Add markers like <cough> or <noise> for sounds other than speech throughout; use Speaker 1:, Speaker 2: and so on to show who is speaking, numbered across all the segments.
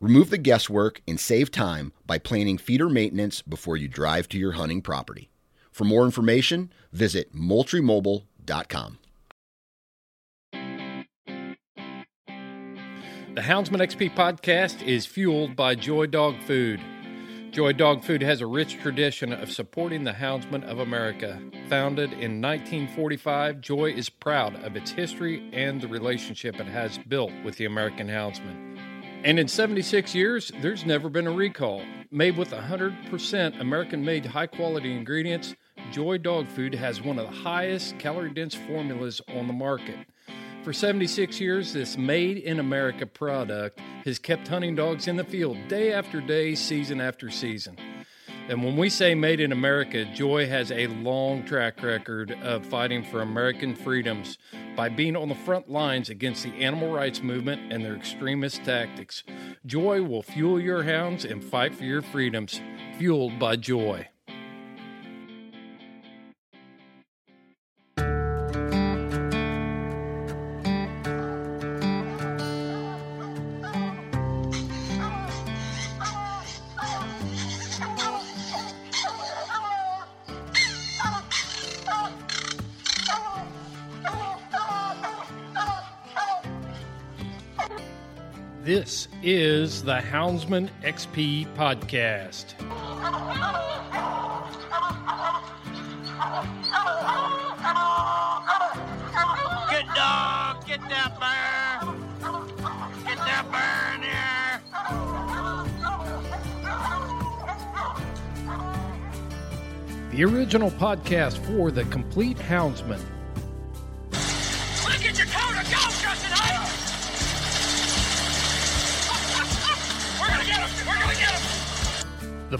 Speaker 1: Remove the guesswork and save time by planning feeder maintenance before you drive to your hunting property. For more information, visit moultriemobile.com.
Speaker 2: The Houndsman XP podcast is fueled by Joy Dog Food. Joy Dog Food has a rich tradition of supporting the houndsmen of America. Founded in 1945, Joy is proud of its history and the relationship it has built with the American houndsman. And in 76 years, there's never been a recall. Made with 100% American made high quality ingredients, Joy Dog Food has one of the highest calorie dense formulas on the market. For 76 years, this made in America product has kept hunting dogs in the field day after day, season after season. And when we say made in America, Joy has a long track record of fighting for American freedoms by being on the front lines against the animal rights movement and their extremist tactics. Joy will fuel your hounds and fight for your freedoms, fueled by Joy. This is the Houndsman XP podcast.
Speaker 3: Good dog, get that bear. Get that bear in here.
Speaker 2: The original podcast for the complete houndsman.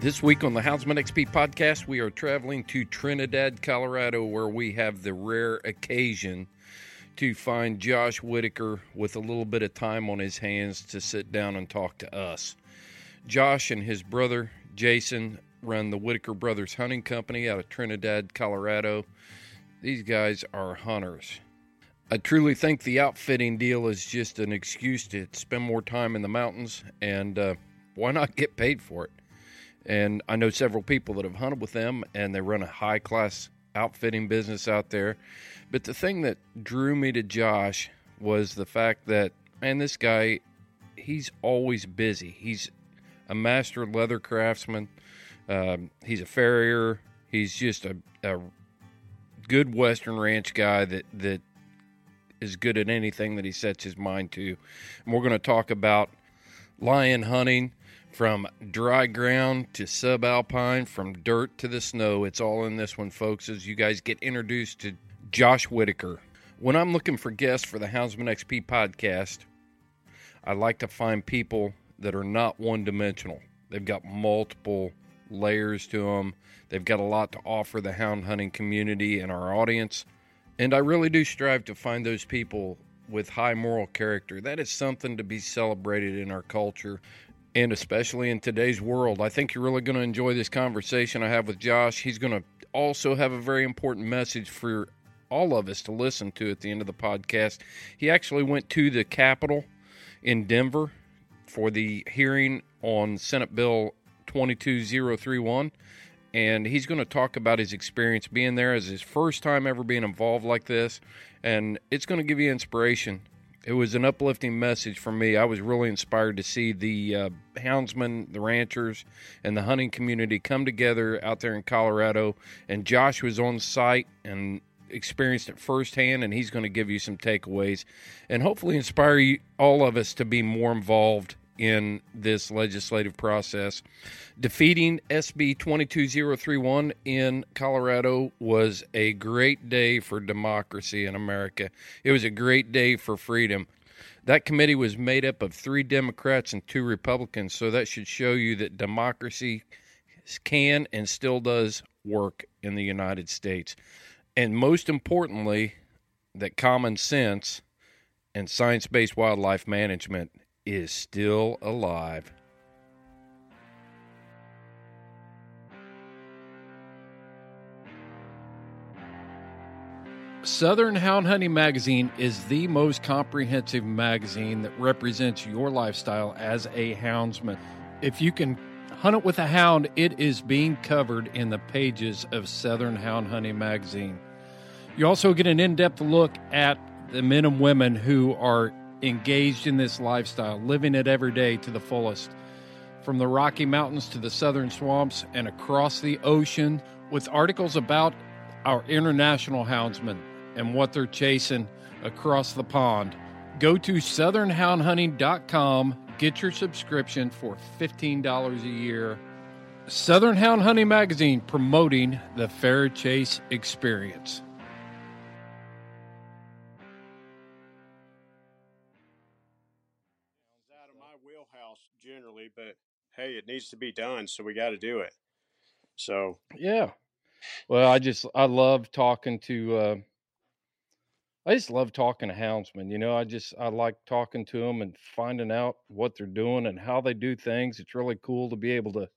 Speaker 2: This week on the Houndsman XP podcast, we are traveling to Trinidad, Colorado, where we have the rare occasion to find Josh Whitaker with a little bit of time on his hands to sit down and talk to us. Josh and his brother Jason run the Whitaker Brothers Hunting Company out of Trinidad, Colorado. These guys are hunters. I truly think the outfitting deal is just an excuse to spend more time in the mountains, and uh, why not get paid for it? And I know several people that have hunted with them, and they run a high class outfitting business out there. But the thing that drew me to Josh was the fact that, man, this guy, he's always busy. He's a master leather craftsman. Um, he's a farrier. He's just a, a good Western ranch guy that that is good at anything that he sets his mind to. And we're going to talk about lion hunting from dry ground to subalpine, from dirt to the snow. It's all in this one, folks, as you guys get introduced to Josh Whitaker. When I'm looking for guests for the Houndsman XP podcast, I like to find people that are not one dimensional. They've got multiple layers to them. They've got a lot to offer the hound hunting community and our audience. And I really do strive to find those people with high moral character. That is something to be celebrated in our culture and especially in today's world. I think you're really going to enjoy this conversation I have with Josh. He's going to also have a very important message for all of us to listen to at the end of the podcast. He actually went to the Capitol in Denver for the hearing on Senate Bill 22031 and he's going to talk about his experience being there as his first time ever being involved like this and it's going to give you inspiration it was an uplifting message for me. I was really inspired to see the uh, houndsmen the ranchers and the hunting community come together out there in colorado. And josh was on site and experienced it firsthand and he's going to give you some takeaways and hopefully inspire you, all of us to be more involved in this legislative process. Defeating SB 22031 in Colorado was a great day for democracy in America. It was a great day for freedom. That committee was made up of three Democrats and two Republicans, so that should show you that democracy can and still does work in the United States. And most importantly, that common sense and science based wildlife management is still alive. Southern Hound Hunting Magazine is the most comprehensive magazine that represents your lifestyle as a houndsman. If you can hunt it with a hound, it is being covered in the pages of Southern Hound Hunting Magazine. You also get an in depth look at the men and women who are engaged in this lifestyle, living it every day to the fullest. From the Rocky Mountains to the southern swamps and across the ocean, with articles about our international houndsmen and what they're chasing across the pond. Go to southernhoundhunting.com, get your subscription for $15 a year. Southern Hound Hunting Magazine promoting the fair chase experience.
Speaker 4: Hey, it needs to be done, so we got to do it. So
Speaker 2: Yeah. Well, I just I love talking to uh I just love talking to houndsmen. You know, I just I like talking to them and finding out what they're doing and how they do things. It's really cool to be able to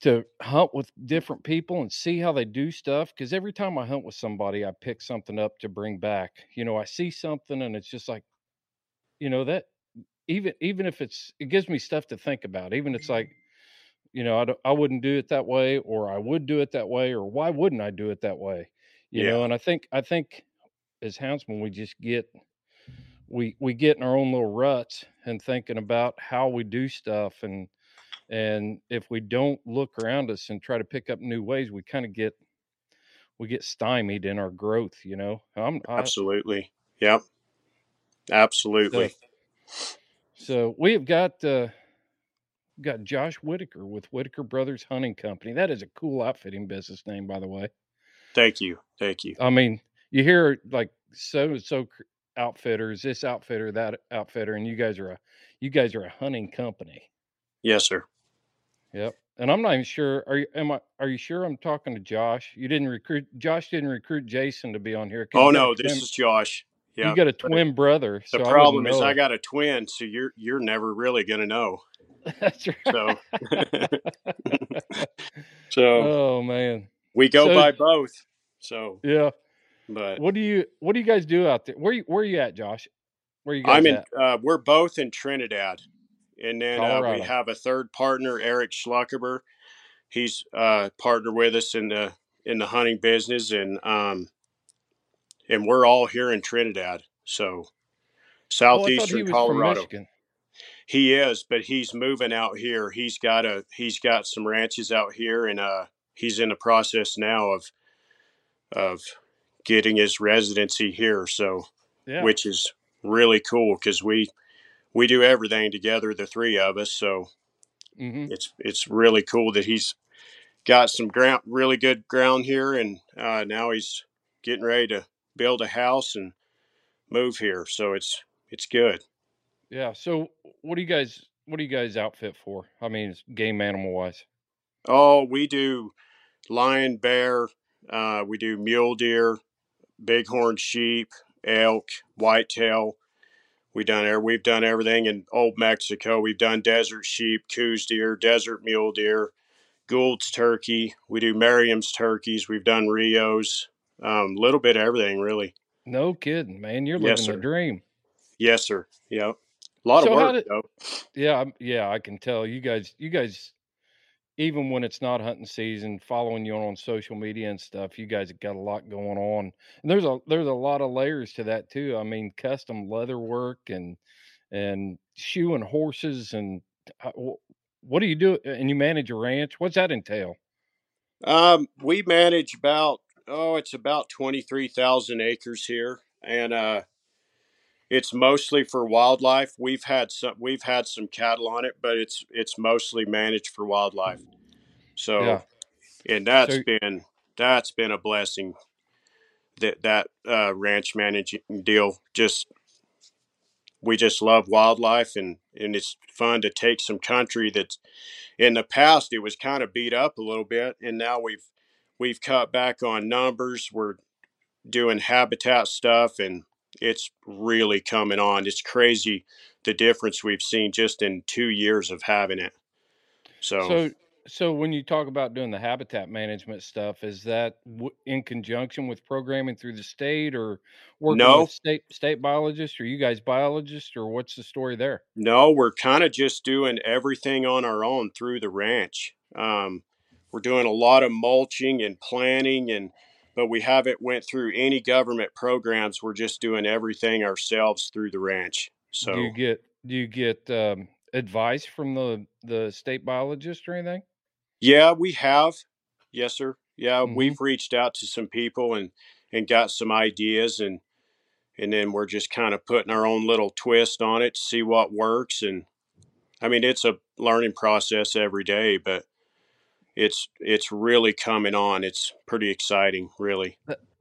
Speaker 2: to hunt with different people and see how they do stuff because every time I hunt with somebody, I pick something up to bring back. You know, I see something and it's just like you know that even even if it's it gives me stuff to think about. Even it's mm-hmm. like you know, I, don't- I wouldn't do it that way, or I would do it that way, or why wouldn't I do it that way? You
Speaker 4: Yeah.
Speaker 2: know, and I think I think as houndsmen we just get we we get in our own little ruts and thinking about how we do stuff and and if we don't look around us and try to pick up new ways, we kind of get we get stymied in our growth. You know, I'm I,
Speaker 4: absolutely, yep, absolutely.
Speaker 2: So we have got uh, got Josh Whitaker with Whitaker Brothers Hunting Company. That is a cool outfitting business name, by the way.
Speaker 4: Thank you, thank you.
Speaker 2: I mean, you hear like so so outfitters, this outfitter, that outfitter, and you guys are a you guys are a hunting company.
Speaker 4: Yes, sir.
Speaker 2: Yep. And I'm not even sure. Are you? Am I? Are you sure I'm talking to Josh? You didn't recruit. Josh didn't recruit Jason to be on here.
Speaker 4: Oh
Speaker 2: you got a
Speaker 4: no, this is Josh. Yeah,
Speaker 2: you got a twin brother.
Speaker 4: The
Speaker 2: so I
Speaker 4: problem is. I got a twin, so you're you're never really gonna know. <laughs>
Speaker 2: That's right.
Speaker 4: So, <laughs> so
Speaker 2: oh man.
Speaker 4: we go
Speaker 2: so-
Speaker 4: by both. So,
Speaker 2: Yeah.
Speaker 4: but
Speaker 2: What do you What do you guys do out there? Where you Where are you at, Josh? Where you guys
Speaker 4: I'm in. Uh, we're both in Trinidad, and then uh, we have a third partner, Eric Schluckerber. He's uh, partner with us in the in the hunting business, and um, and we're all here in Trinidad. So
Speaker 2: Oh,
Speaker 4: southeastern
Speaker 2: thought he was from
Speaker 4: Colorado. He is, but he's moving out here. He's got a he's got some ranches out here, and uh, he's in the process now of of getting his residency here. So,
Speaker 2: Yeah.
Speaker 4: which is really cool because we we do everything together, the three of us. So
Speaker 2: hmm
Speaker 4: it's it's really cool that he's got some ground, really good ground here, and uh, now he's getting ready to build a house and move here. So it's it's good.
Speaker 2: Yeah. So what do you guys what do you guys outfit for? I mean, game animal wise.
Speaker 4: Oh, we do lion, bear. Uh, we do mule deer, bighorn sheep, elk, whitetail. We done we've done everything in old Mexico. We've done desert sheep, Coues deer, desert mule deer, Gould's turkey. We do Merriam's turkeys. We've done Rios. Um, a little bit of everything, really.
Speaker 2: No kidding, man. You're
Speaker 4: Yes,
Speaker 2: living
Speaker 4: sir.
Speaker 2: the dream.
Speaker 4: Yes, sir. Yep. A lot
Speaker 2: So
Speaker 4: of work,
Speaker 2: did-
Speaker 4: though.
Speaker 2: Yeah, yeah, I can tell you guys. You guys, even when it's not hunting season, following you on social media and stuff, you guys have got a lot going on. And there's a there's a lot of layers to that too. I mean, custom leather work and and shoeing horses and uh, what do you do? And you manage a ranch. What's that entail?
Speaker 4: Um, we manage about oh, it's about twenty three thousand acres here, and uh, it's mostly for wildlife. We've had some we've had some cattle on it, but it's it's mostly managed for wildlife. So,
Speaker 2: Yeah.
Speaker 4: and that's
Speaker 2: So-
Speaker 4: been that's been a blessing. That that uh, ranch managing deal just we just love wildlife and and it's fun to take some country that's in the past it was kind of beat up a little bit and now we've we've cut back on numbers we're doing habitat stuff and it's really coming on it's crazy the difference we've seen just in two years of having it so,
Speaker 2: So, so when you talk about doing the habitat management stuff, is that w- in conjunction with programming through the state, or working
Speaker 4: No.
Speaker 2: with state state biologists, or you guys biologists, or what's the story there?
Speaker 4: No, we're kind of just doing everything on our own through the ranch. Um, we're doing a lot of mulching and planting, and but we haven't went through any government programs. We're just doing everything ourselves through the ranch. So
Speaker 2: do you get do you get um, advice from the the state biologist or anything?
Speaker 4: yeah, we have. Yes, sir. Yeah,
Speaker 2: Mhm.
Speaker 4: we've reached out to some people and and got some ideas, and and then we're just kind of putting our own little twist on it to see what works. And I mean, it's a learning process every day, but it's it's really coming on. It's pretty exciting, really.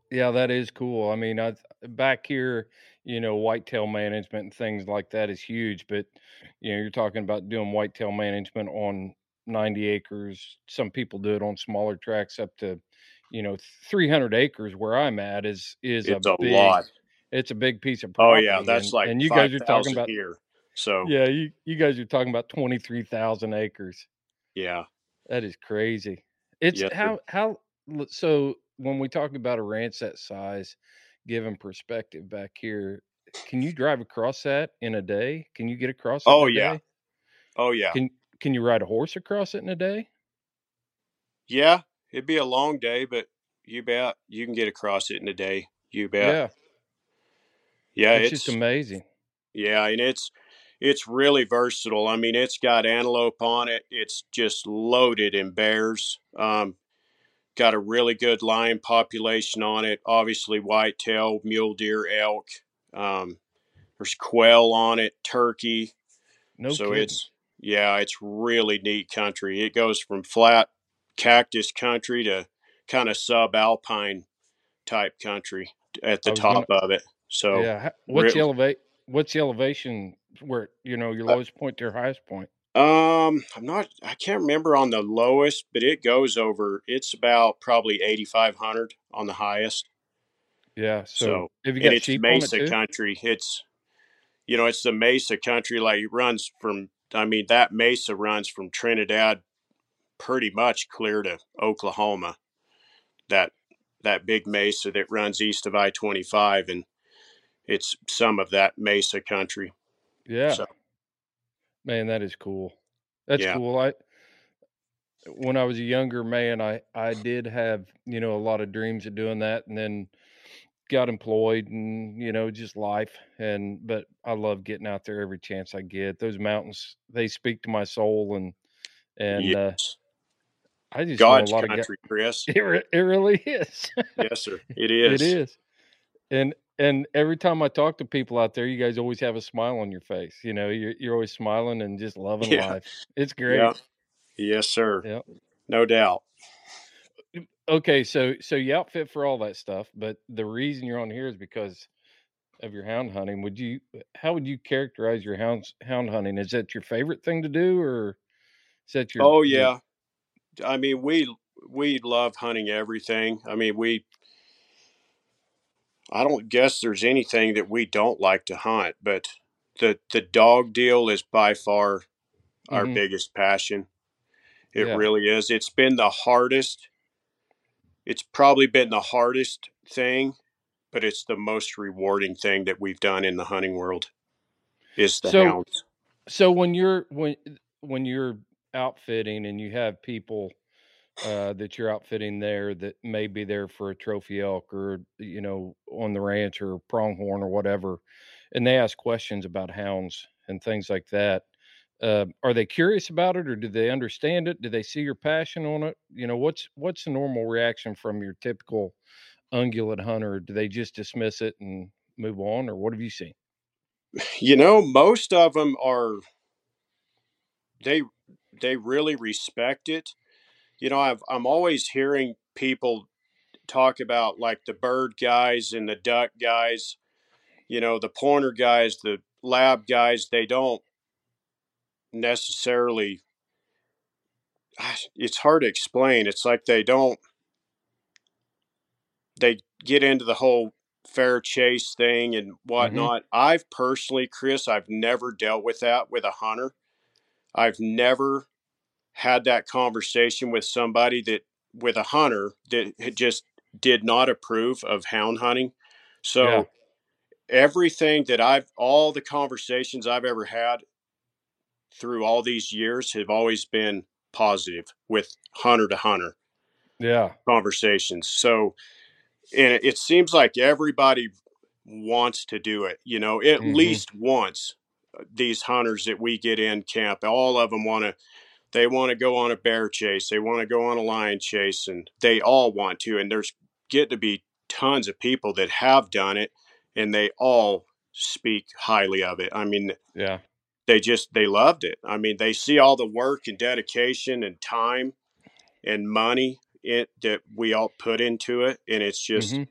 Speaker 2: Yeah, that is cool. I mean, I back here, you know, whitetail management and things like that is huge, but you know, you're talking about doing whitetail management on 90 acres. Some people do it on smaller tracks up to, you know, 300 acres where I'm at is is
Speaker 4: It's
Speaker 2: a
Speaker 4: a
Speaker 2: big
Speaker 4: lot.
Speaker 2: it's a big piece of property.
Speaker 4: Oh yeah, that's
Speaker 2: and,
Speaker 4: like
Speaker 2: and you
Speaker 4: five
Speaker 2: guys are talking about
Speaker 4: here. So
Speaker 2: yeah, you you guys are talking about 23,000 acres.
Speaker 4: yeah,
Speaker 2: That is crazy. It's
Speaker 4: Yes,
Speaker 2: how how so when we talk about a ranch that size, given perspective back here, can you drive across that in a day? Can you get across
Speaker 4: Oh,
Speaker 2: in a
Speaker 4: yeah.
Speaker 2: day?
Speaker 4: oh yeah,
Speaker 2: Can can you ride a horse across it in a day?
Speaker 4: yeah. It'd be a long day, but you bet you can get across it in a day. You bet.
Speaker 2: Yeah,
Speaker 4: Yeah,
Speaker 2: it's,
Speaker 4: it's
Speaker 2: just amazing.
Speaker 4: Yeah, and it's it's really versatile. I mean, it's got antelope on it. It's just loaded in bears. Um, got a really good lion population on it. Obviously, whitetail, mule deer, elk. Um, there's quail on it, turkey.
Speaker 2: No
Speaker 4: so
Speaker 2: kidding.
Speaker 4: it's yeah, it's really neat country. It goes from flat cactus country to kind of subalpine type country at the
Speaker 2: was gonna-
Speaker 4: top of it. So
Speaker 2: yeah. ha- What's the
Speaker 4: re-
Speaker 2: elevate? What's the elevation where you know your
Speaker 4: Uh,
Speaker 2: lowest point to your highest point?
Speaker 4: Um, I'm not. I can't remember on the lowest, but it goes over. It's about probably 8,500 on the highest.
Speaker 2: Yeah. So,
Speaker 4: So,
Speaker 2: have you
Speaker 4: and
Speaker 2: got
Speaker 4: it's
Speaker 2: on it
Speaker 4: mesa country. It's you know, it's the mesa country. Like it runs from. I mean, that mesa runs from Trinidad, pretty much clear to Oklahoma. That that big mesa that runs east of I-25, and it's some of that mesa country.
Speaker 2: Yeah.
Speaker 4: So
Speaker 2: Man, that is cool. That's
Speaker 4: Yeah.
Speaker 2: cool. I when I was a younger man, I I did have, you know, a lot of dreams of doing that and then got employed and, you know, just life and but I love getting out there every chance I get. Those mountains, they speak to my soul and and uh I just
Speaker 4: God's
Speaker 2: know a lot
Speaker 4: country,
Speaker 2: of
Speaker 4: Chris. <laughs>
Speaker 2: It, re- it really is.
Speaker 4: yes, sir. It is.
Speaker 2: It is. And and every time I talk to people out there, you guys always have a smile on your face. You know, you're you're always smiling and just <laughs> loving
Speaker 4: Yeah.
Speaker 2: life. It's great.
Speaker 4: Yeah. Yes, sir.
Speaker 2: Yeah.
Speaker 4: No doubt.
Speaker 2: Okay, so so you outfit for all that stuff, but the reason you're on here is because of your hound hunting. Would you how would you characterize your hounds hound hunting? Is that your favorite thing to do or is that your
Speaker 4: Oh
Speaker 2: your-
Speaker 4: yeah. I mean, we we love hunting everything. I mean, we I don't guess there's anything that we don't like to hunt, but the the dog deal is by far our
Speaker 2: Mhm.
Speaker 4: biggest passion. It
Speaker 2: Yeah.
Speaker 4: really is. It's been the hardest. It's probably been the hardest thing, but it's the most rewarding thing that we've done in the hunting world. Is the
Speaker 2: So-
Speaker 4: hounds.
Speaker 2: So when you're when when you're outfitting and you have people uh, that you're outfitting there that may be there for a trophy elk or you know on the ranch or pronghorn or whatever, and they ask questions about hounds and things like that. Uh, are they curious about it or do they understand it? Do they see your passion on it? You know, what's what's the normal reaction from your typical ungulate hunter? Do they just dismiss it and move on, or what have you seen?
Speaker 4: You know, most of them are they they really respect it. You know, I've I'm always hearing people talk about like the bird guys and the duck guys, you know, the pointer guys, the lab guys, they don't necessarily it's hard to explain. It's like they don't they get into the whole fair chase thing and mm-hmm. whatnot. I've personally, Chris, I've never dealt with that with a hunter. I've never had that conversation with somebody that with a hunter that just did not approve of hound hunting. So
Speaker 2: Yeah.
Speaker 4: everything that I've all the conversations I've ever had through all these years have always been positive with hunter to hunter
Speaker 2: Yeah.
Speaker 4: conversations. So, and it, seems like everybody wants to do it, you know, at
Speaker 2: Mhm.
Speaker 4: least once. uh, These hunters that we get in camp, all of them want to, they want to go on a bear chase, they want to go on a lion chase, and they all want to. And there's get to be tons of people that have done it, and they all speak highly of it. I mean,
Speaker 2: Yeah.
Speaker 4: they just they loved it. I mean, they see all the work and dedication and time and money it that we all put into it, and it's just
Speaker 2: Mhm.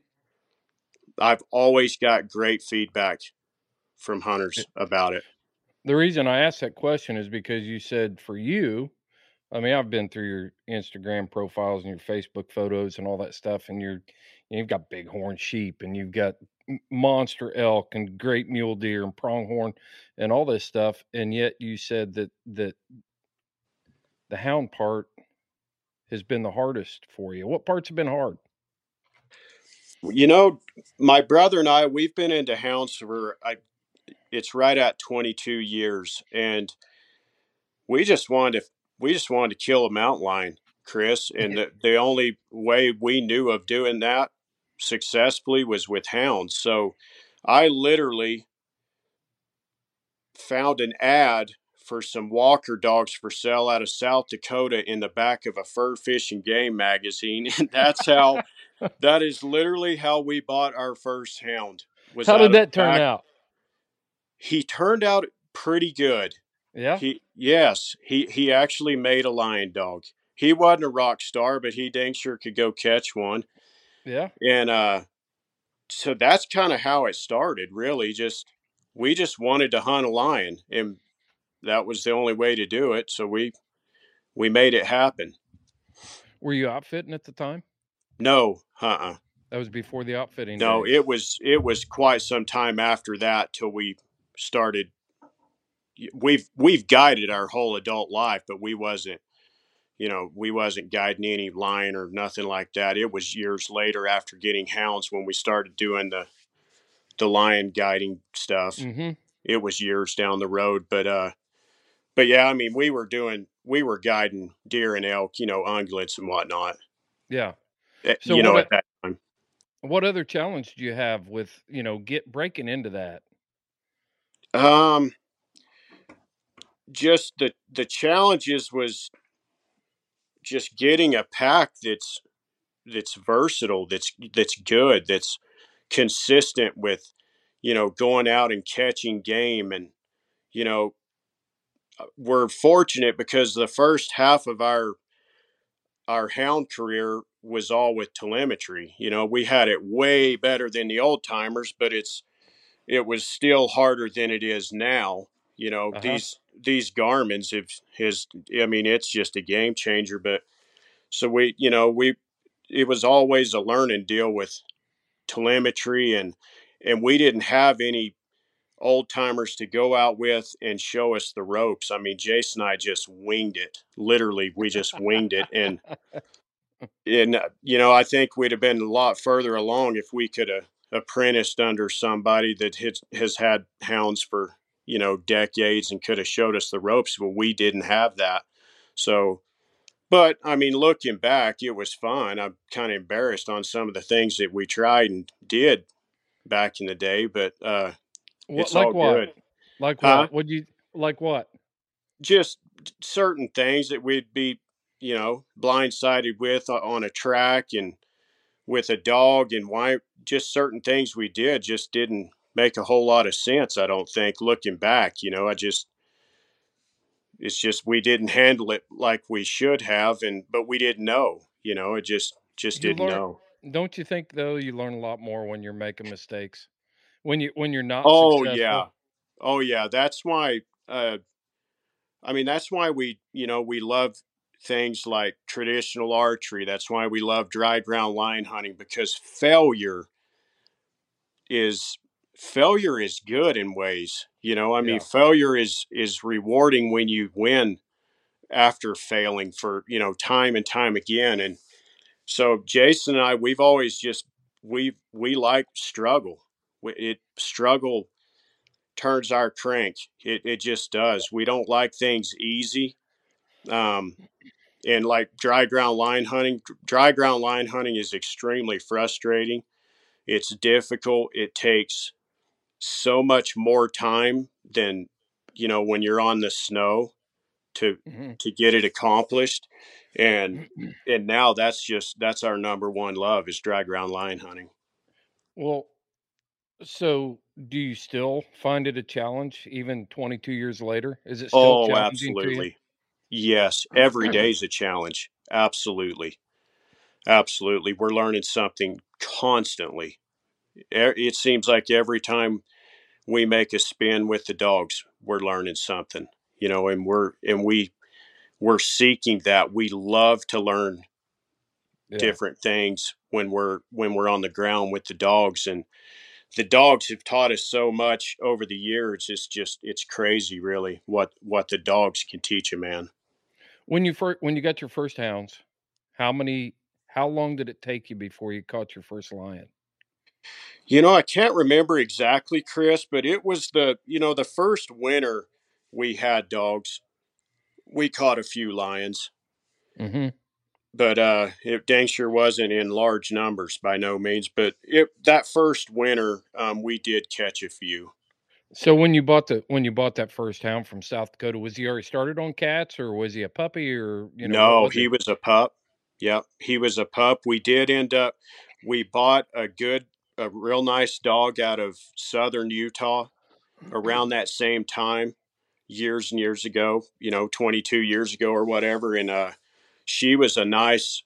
Speaker 4: I've always got great feedback from hunters about it.
Speaker 2: The reason I asked that question is because you said for you, I mean, I've been through your Instagram profiles and your Facebook photos and all that stuff, and you're you've got bighorn sheep and you've got monster elk and great mule deer and pronghorn and all this stuff, and yet you said that that the hound part has been the hardest for you. What parts have been hard?
Speaker 4: You know, my brother and I we've been into hounds for I it's right at 22 years and we just wanted to we just wanted to kill a mountain lion, Chris, and the, the only way we knew of doing that successfully was with hounds. So I literally found an ad for some walker dogs for sale out of South Dakota in the back of a fur fishing game magazine. And <laughs> that's how that is literally how we bought our first hound. Was
Speaker 2: How did that turn
Speaker 4: back-
Speaker 2: out?
Speaker 4: He turned out pretty good.
Speaker 2: Yeah.
Speaker 4: He yes, he he actually made a lion dog. He wasn't a rock star, but he dang sure could go catch one.
Speaker 2: Yeah.
Speaker 4: And uh so that's kind of how it started, really. Just we just wanted to hunt a lion and that was the only way to do it. So we we made it happen.
Speaker 2: Were you outfitting at the time?
Speaker 4: No, uh-uh.
Speaker 2: That was before the outfitting.
Speaker 4: No,
Speaker 2: days.
Speaker 4: it was it was quite some time after that till we started. We've we've guided our whole adult life, but we wasn't, you know, we wasn't guiding any lion or nothing like that. It was years later after getting hounds when we started doing the the lion guiding stuff.
Speaker 2: Mm-hmm.
Speaker 4: It was years down the road, but uh, but yeah, I mean, we were doing we were guiding deer and elk, you know, ungulates and whatnot.
Speaker 2: Yeah.
Speaker 4: eh,
Speaker 2: So
Speaker 4: you know,
Speaker 2: what
Speaker 4: at that time.
Speaker 2: What other challenge do you have with you know get breaking into that?
Speaker 4: Um, just the the challenges was just getting a pack that's that's versatile, that's that's good, that's consistent with, you know, going out and catching game and you know, uh, we're fortunate because the first half of our our hound career was all with telemetry. You know, we had it way better than the old timers, but it's it was still harder than it is now. You know,
Speaker 2: Uh-huh.
Speaker 4: these these Garmin's have his I mean, it's just a game changer. But so we, you know, we it was always a learning deal with telemetry and and we didn't have any old timers to go out with and show us the ropes. I mean, Jason and I just winged it. Literally, we just winged it and <laughs> and uh, you know, I think we'd have been a lot further along if we could have apprenticed under somebody that has, has had hounds for you know decades and could have showed us the ropes, but we didn't have that. So, but I mean, looking back, it was fun. I'm kind of embarrassed on some of the things that we tried and did back in the day, but uh,
Speaker 2: What,
Speaker 4: it's
Speaker 2: like
Speaker 4: all
Speaker 2: what?
Speaker 4: good.
Speaker 2: Like
Speaker 4: Huh?
Speaker 2: what? Would you like what?
Speaker 4: just certain things that we'd be, you know, blindsided with on a track and with a dog and why just certain things we did just didn't make a whole lot of sense. I don't think looking back, you know, I just, it's just, we didn't handle it like we should have. And, but we didn't know, you know, it just, just
Speaker 2: You
Speaker 4: didn't
Speaker 2: learn-
Speaker 4: know.
Speaker 2: Don't you think though you learn a lot more when you're making mistakes? When you when you're not
Speaker 4: Oh
Speaker 2: successful?
Speaker 4: yeah. Oh yeah. That's why, uh, I mean, that's why we, you know, we love things like traditional archery. That's why we love dry ground lion hunting because failure is failure is good in ways. You know, I mean,
Speaker 2: Yeah.
Speaker 4: failure is is rewarding when you win after failing for you know time and time again. And so Jason and I, we've always just we we like struggle. It struggle turns our crank. It it just does. We don't like things easy. Um, and like dry ground lion hunting, dry ground lion hunting is extremely frustrating. It's difficult. It takes so much more time than you know when you're on the snow to
Speaker 2: Mhm.
Speaker 4: to get it accomplished. And and now that's just that's our number one love is dry ground lion hunting.
Speaker 2: Well, so do you still find it a challenge even 22 years later? Is it still
Speaker 4: Oh,
Speaker 2: challenging to you?
Speaker 4: absolutely. Yes, every day is a challenge. Absolutely. Absolutely. We're learning something constantly. E- It seems like every time we make a spin with the dogs, we're learning something, you know, and we're and we we're seeking that. We love to learn
Speaker 2: Yeah.
Speaker 4: different things when we're when we're on the ground with the dogs and the dogs have taught us so much over the years. It's just it's crazy really what what the dogs can teach a man.
Speaker 2: When you first when you got your first hounds, how many how long did it take you before you caught your first lion?
Speaker 4: You know, I can't remember exactly, Chris, but it was the you know the first winter we had dogs. We caught a few lions,
Speaker 2: Mm-hmm.
Speaker 4: but uh, it dang sure wasn't in large numbers by no means. But it that first winter, um, we did catch a few.
Speaker 2: So when you bought the when you bought that first hound from South Dakota, was he already started on cats or was he a puppy or you know?
Speaker 4: no,
Speaker 2: was
Speaker 4: he
Speaker 2: it?
Speaker 4: was a pup. Yep, he was a pup. We did end up. We bought a good, a real nice dog out of southern Utah around that same time, years and years ago. You know, twenty two years ago or whatever. And uh, she was a nice,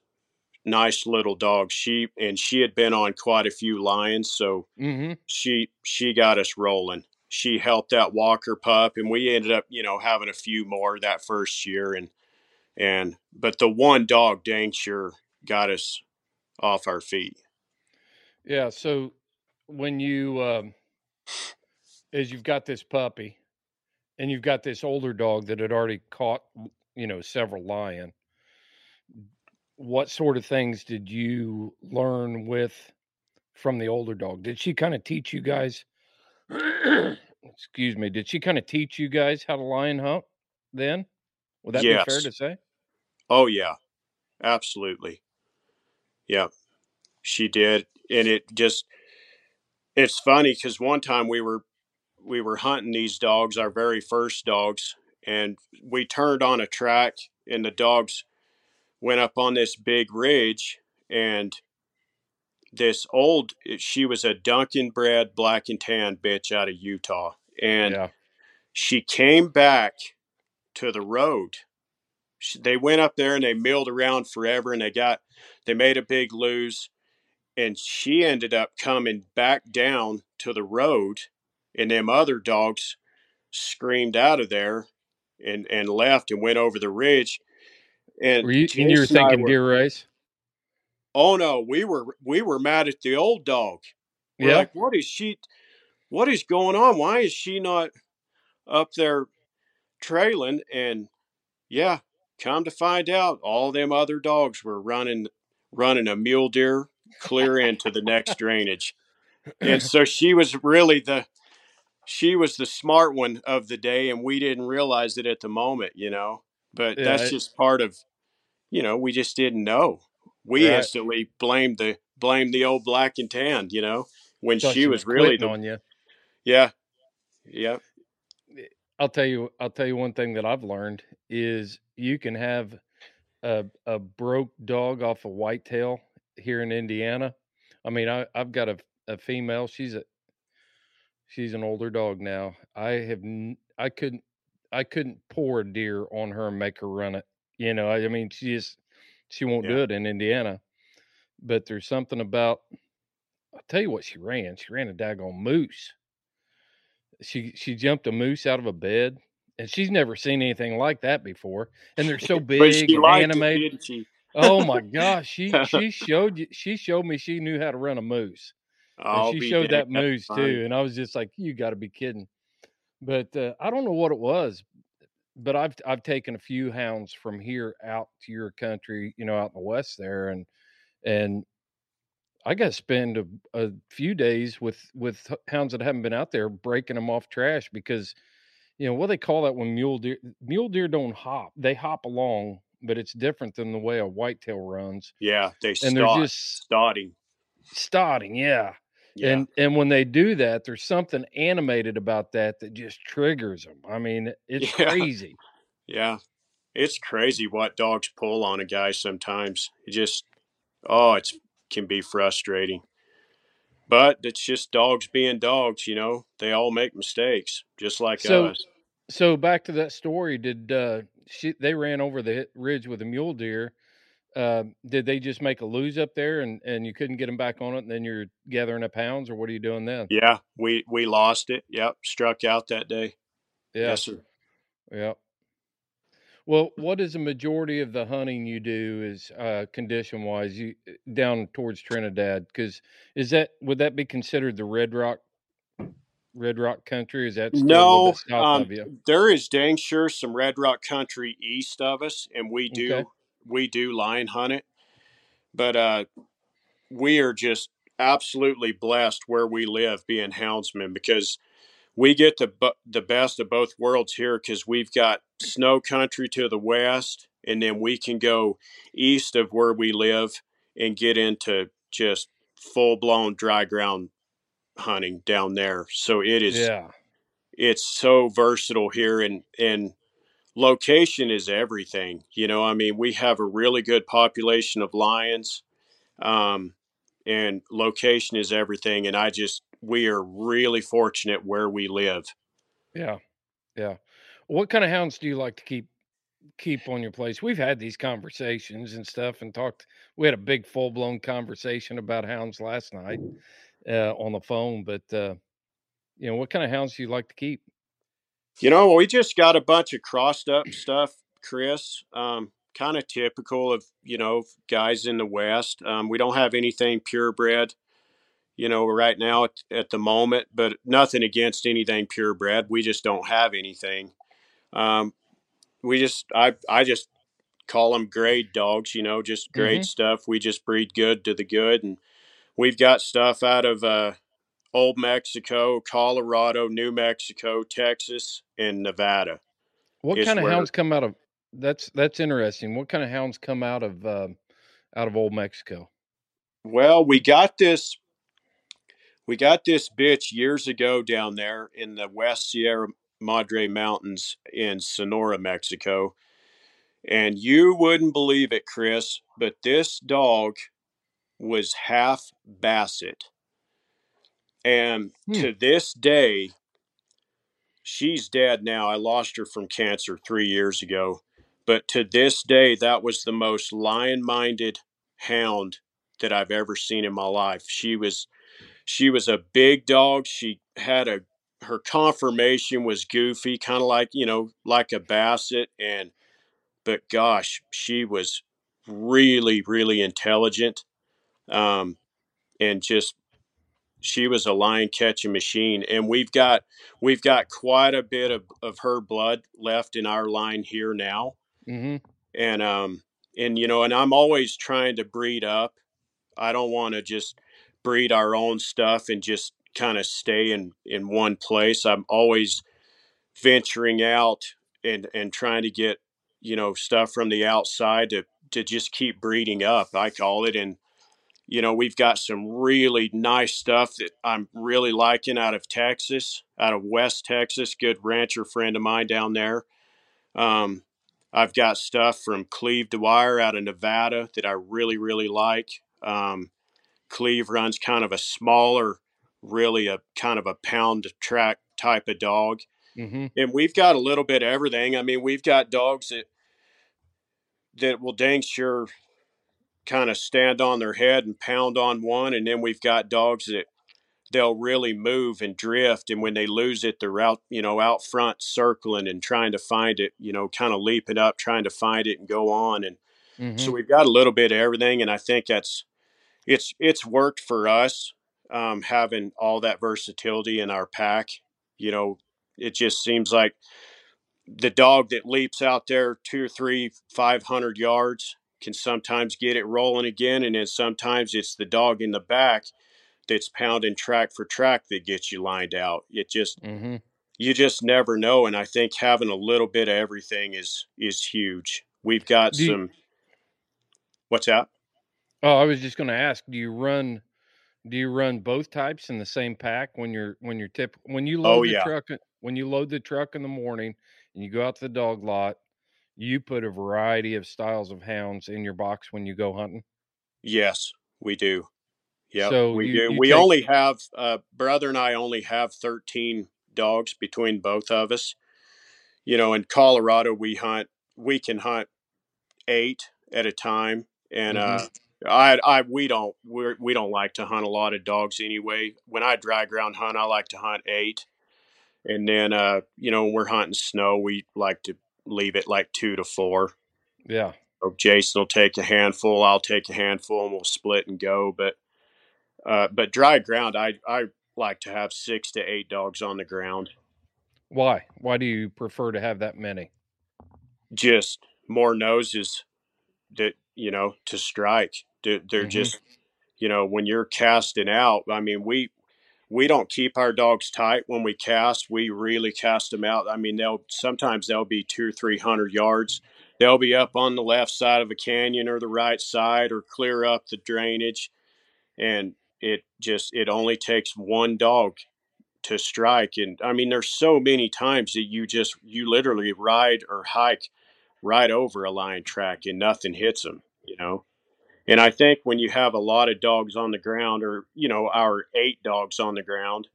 Speaker 4: nice little dog. She and she had been on quite a few lions, so
Speaker 2: Mm-hmm.
Speaker 4: she she got us rolling. She helped that Walker pup, and we ended up, you know, having a few more that first year. And and but the one dog, dang sure, got us off our feet.
Speaker 2: Yeah. So when you, um, as you've got this puppy, and you've got this older dog that had already caught, you know, several lion. What sort of things did you learn with from the older dog? Did she kind of teach you guys? <clears throat> excuse me. Did she kind of teach you guys how to lion hunt? Then would that be fair to say?
Speaker 4: Oh yeah, absolutely. Yeah, she did, and it just it's funny because one time we were we were hunting these dogs, our very first dogs, and we turned on a track, and the dogs went up on this big ridge and this old she was a Duncan bred black and tan bitch out of Utah and
Speaker 2: Yeah.
Speaker 4: she came back to the road She- they went up there and they milled around forever and they got they made a big lose and she ended up coming back down to the road and them other dogs screamed out of there and and left and went over the ridge and
Speaker 2: Were you, and you were
Speaker 4: Jason and I
Speaker 2: thinking
Speaker 4: were-
Speaker 2: deer race?
Speaker 4: Oh no we were we were mad at the old dog. We're
Speaker 2: Yeah.
Speaker 4: like what is she what is going on? Why is she not up there trailing? And yeah come to find out all them other dogs were running running a mule deer clear into the next drainage. And so she was really the she was the smart one of the day and we didn't realize it at the moment you know? But
Speaker 2: Yeah,
Speaker 4: that's just part of you know we just didn't know we
Speaker 2: Right.
Speaker 4: instantly blamed the blamed the old black and tan you know when
Speaker 2: Thought
Speaker 4: she, was, really
Speaker 2: quitting
Speaker 4: the
Speaker 2: on you.
Speaker 4: yeah yeah eh,
Speaker 2: I'll tell you. I'll tell you one thing that I've learned is you can have a a broke dog off a whitetail here in Indiana. I mean, I I've got a a female. She's a she's an older dog now. I have n- I couldn't I couldn't pour a deer on her and make her run it. You know, I, I mean, she just she won't do it in Indiana. But there's something about I'll tell you what she ran. She ran a daggone moose. She she jumped a moose out of a bed, and she's never seen anything like that before. And they're so <laughs> big and animated.
Speaker 4: it
Speaker 2: Oh my gosh, she <laughs> she showed you she showed me she knew how to run a moose. And she showed that
Speaker 4: damned, that's
Speaker 2: moose
Speaker 4: funny.
Speaker 2: too, and I was just like, "You got to be kidding!" But uh, I don't know what it was. But I've I've taken a few hounds from here out to your country, you know, out in the west there, and and I got to spend a, a few days with with hounds that haven't been out there, breaking them off trash because, you know, what they call that when mule deer mule deer don't hop, they hop along, but it's different than the way a whitetail runs,
Speaker 4: yeah they
Speaker 2: and they're just
Speaker 4: starting
Speaker 2: starting, yeah.
Speaker 4: Yeah
Speaker 2: And and when they do that, there's something animated about that that just triggers them. I mean, it's
Speaker 4: Yeah. <laughs>
Speaker 2: crazy.
Speaker 4: Yeah. It's crazy what dogs pull on a guy sometimes. It just oh, it's can be frustrating. But it's just dogs being dogs, you know. They all make mistakes, just like
Speaker 2: So-
Speaker 4: us.
Speaker 2: So back to that story. Did uh, she? They ran over the ridge with a mule deer. Uh, did they just make a lose up there, and and you couldn't get them back on it, and then you're gathering up pounds or what are you doing then?
Speaker 4: Yeah, we we lost it. Yep, struck out that day.
Speaker 2: Yeah.
Speaker 4: Yes, sir.
Speaker 2: Yeah. Well, what is the majority of the hunting you do is uh, condition wise you down towards Trinidad? Because is that would that be considered the Red Rock, Red Rock country? Is that still
Speaker 4: No, um,
Speaker 2: of you?
Speaker 4: there is dang sure some Red Rock country east of us, and we do
Speaker 2: Okay.
Speaker 4: We do lion hunt it. But uh, we are just absolutely blessed where we live, being houndsmen, because we get the the best of both worlds here. Because we've got snow country to the west, and then we can go east of where we live and get into just full blown dry ground hunting down there. So it is
Speaker 2: Yeah.
Speaker 4: it's so versatile here and and location is everything you know i mean we have a really good population of lions um and location is everything and i just we are really fortunate where we live
Speaker 2: Yeah. Yeah. What kind of hounds do you like to keep keep on your place? We've had these conversations and stuff and talked we had a big full blown conversation about hounds last night uh, on the phone, but uh you know, what kind of hounds do you like to keep?
Speaker 4: You know we just got a bunch of crossed up stuff chris um kind of typical of you know guys in the west. Um we don't have anything purebred you know right now at, at the moment but nothing against anything purebred. We just don't have anything. Um we just i i just call them grade dogs you know just grade stuff. We just breed good to the good and we've got stuff out of uh old mexico colorado new mexico texas and nevada
Speaker 2: What kind of
Speaker 4: where-
Speaker 2: hounds come out of that's that's interesting. What kind of hounds come out of um, out of old Mexico?
Speaker 4: Well, we got this. We got this bitch years ago down there in the West Sierra Madre Mountains in Sonora, Mexico, And you wouldn't believe it, Chris, but this dog was half Basset. And
Speaker 2: Hmm.
Speaker 4: to this day, she's dead now. I lost her from cancer three years ago. But to this day, that was the most lion minded hound that I've ever seen in my life. She was she was a big dog. She had a her conformation was goofy, kind of like, you know, like a basset and but gosh, she was really, really intelligent. Um and just she was a lion catching machine and we've got we've got quite a bit of, of her blood left in our line here now.
Speaker 2: Mm-hmm.
Speaker 4: and um and you know and i'm always trying to breed up. I don't want to just breed our own stuff and just kind of stay in in one place. I'm always venturing out and and trying to get you know stuff from the outside to to just keep breeding up. I call it and you know we've got some really nice stuff that i'm really liking out of texas out of west texas good rancher friend of mine down there um, I've got stuff from Cleve Dwyer out of Nevada that I really, really like. Um, Cleve runs kind of a smaller, really a kind of a pound track type of dog.
Speaker 2: Mm-hmm.
Speaker 4: And we've got a little bit of everything. I mean, we've got dogs that that will dang sure kind of stand on their head and pound on one, and then we've got dogs that they'll really move and drift and when they lose it they're out you know out front circling and trying to find it you know kind of leaping up trying to find it and go on and
Speaker 2: Mm-hmm.
Speaker 4: so we've got a little bit of everything and i think that's it's it's worked for us um, having all that versatility in our pack you know it just seems like the dog that leaps out there two or three five hundred yards can sometimes get it rolling again and then sometimes it's the dog in the back that's pounding track for track that gets you lined out. It just
Speaker 2: Mm-hmm.
Speaker 4: you just never know, and I think having a little bit of everything is is huge. We've got
Speaker 2: Do you-
Speaker 4: some. What's that?
Speaker 2: Oh, I was just going to ask: Do you run? Do you run both types in the same pack when you're when you're tip when you load
Speaker 4: Oh,
Speaker 2: the
Speaker 4: yeah.
Speaker 2: truck when you load the truck in the morning and you go out to the dog lot? You put a variety of styles of hounds in your box when you go hunting.
Speaker 4: Yes, we do. Yeah,
Speaker 2: So
Speaker 4: we
Speaker 2: you-
Speaker 4: do.
Speaker 2: you
Speaker 4: we
Speaker 2: take-
Speaker 4: only have uh, brother and I only have thirteen dogs between both of us. You know, in Colorado, we hunt. We can hunt eight at a time, and uh, I, I, we don't, we're, we don't like to hunt a lot of dogs anyway. When I dry ground hunt, I like to hunt eight, and then, uh, you know, when we're hunting snow, we like to leave it like two to four.
Speaker 2: Yeah.
Speaker 4: So Jason will take a handful, I'll take a handful, and we'll split and go. But, uh, but dry ground, I, I like to have six to eight dogs on the ground.
Speaker 2: Why? Why do you prefer to have that many?
Speaker 4: Just more noses that you know to strike. They're, they're
Speaker 2: Mhm.
Speaker 4: just, you know, when you're casting out. I mean, we we don't keep our dogs tight when we cast. We really cast them out. I mean, they'll sometimes they'll be two or three hundred yards. They'll be up on the left side of a canyon or the right side or clear up the drainage, and it just it only takes one dog to strike. And I mean, there's so many times that you just you literally ride or hike right over a lion track and nothing hits them. You know. And I think when you have a lot of dogs on the ground, or you know, our eight dogs on the ground,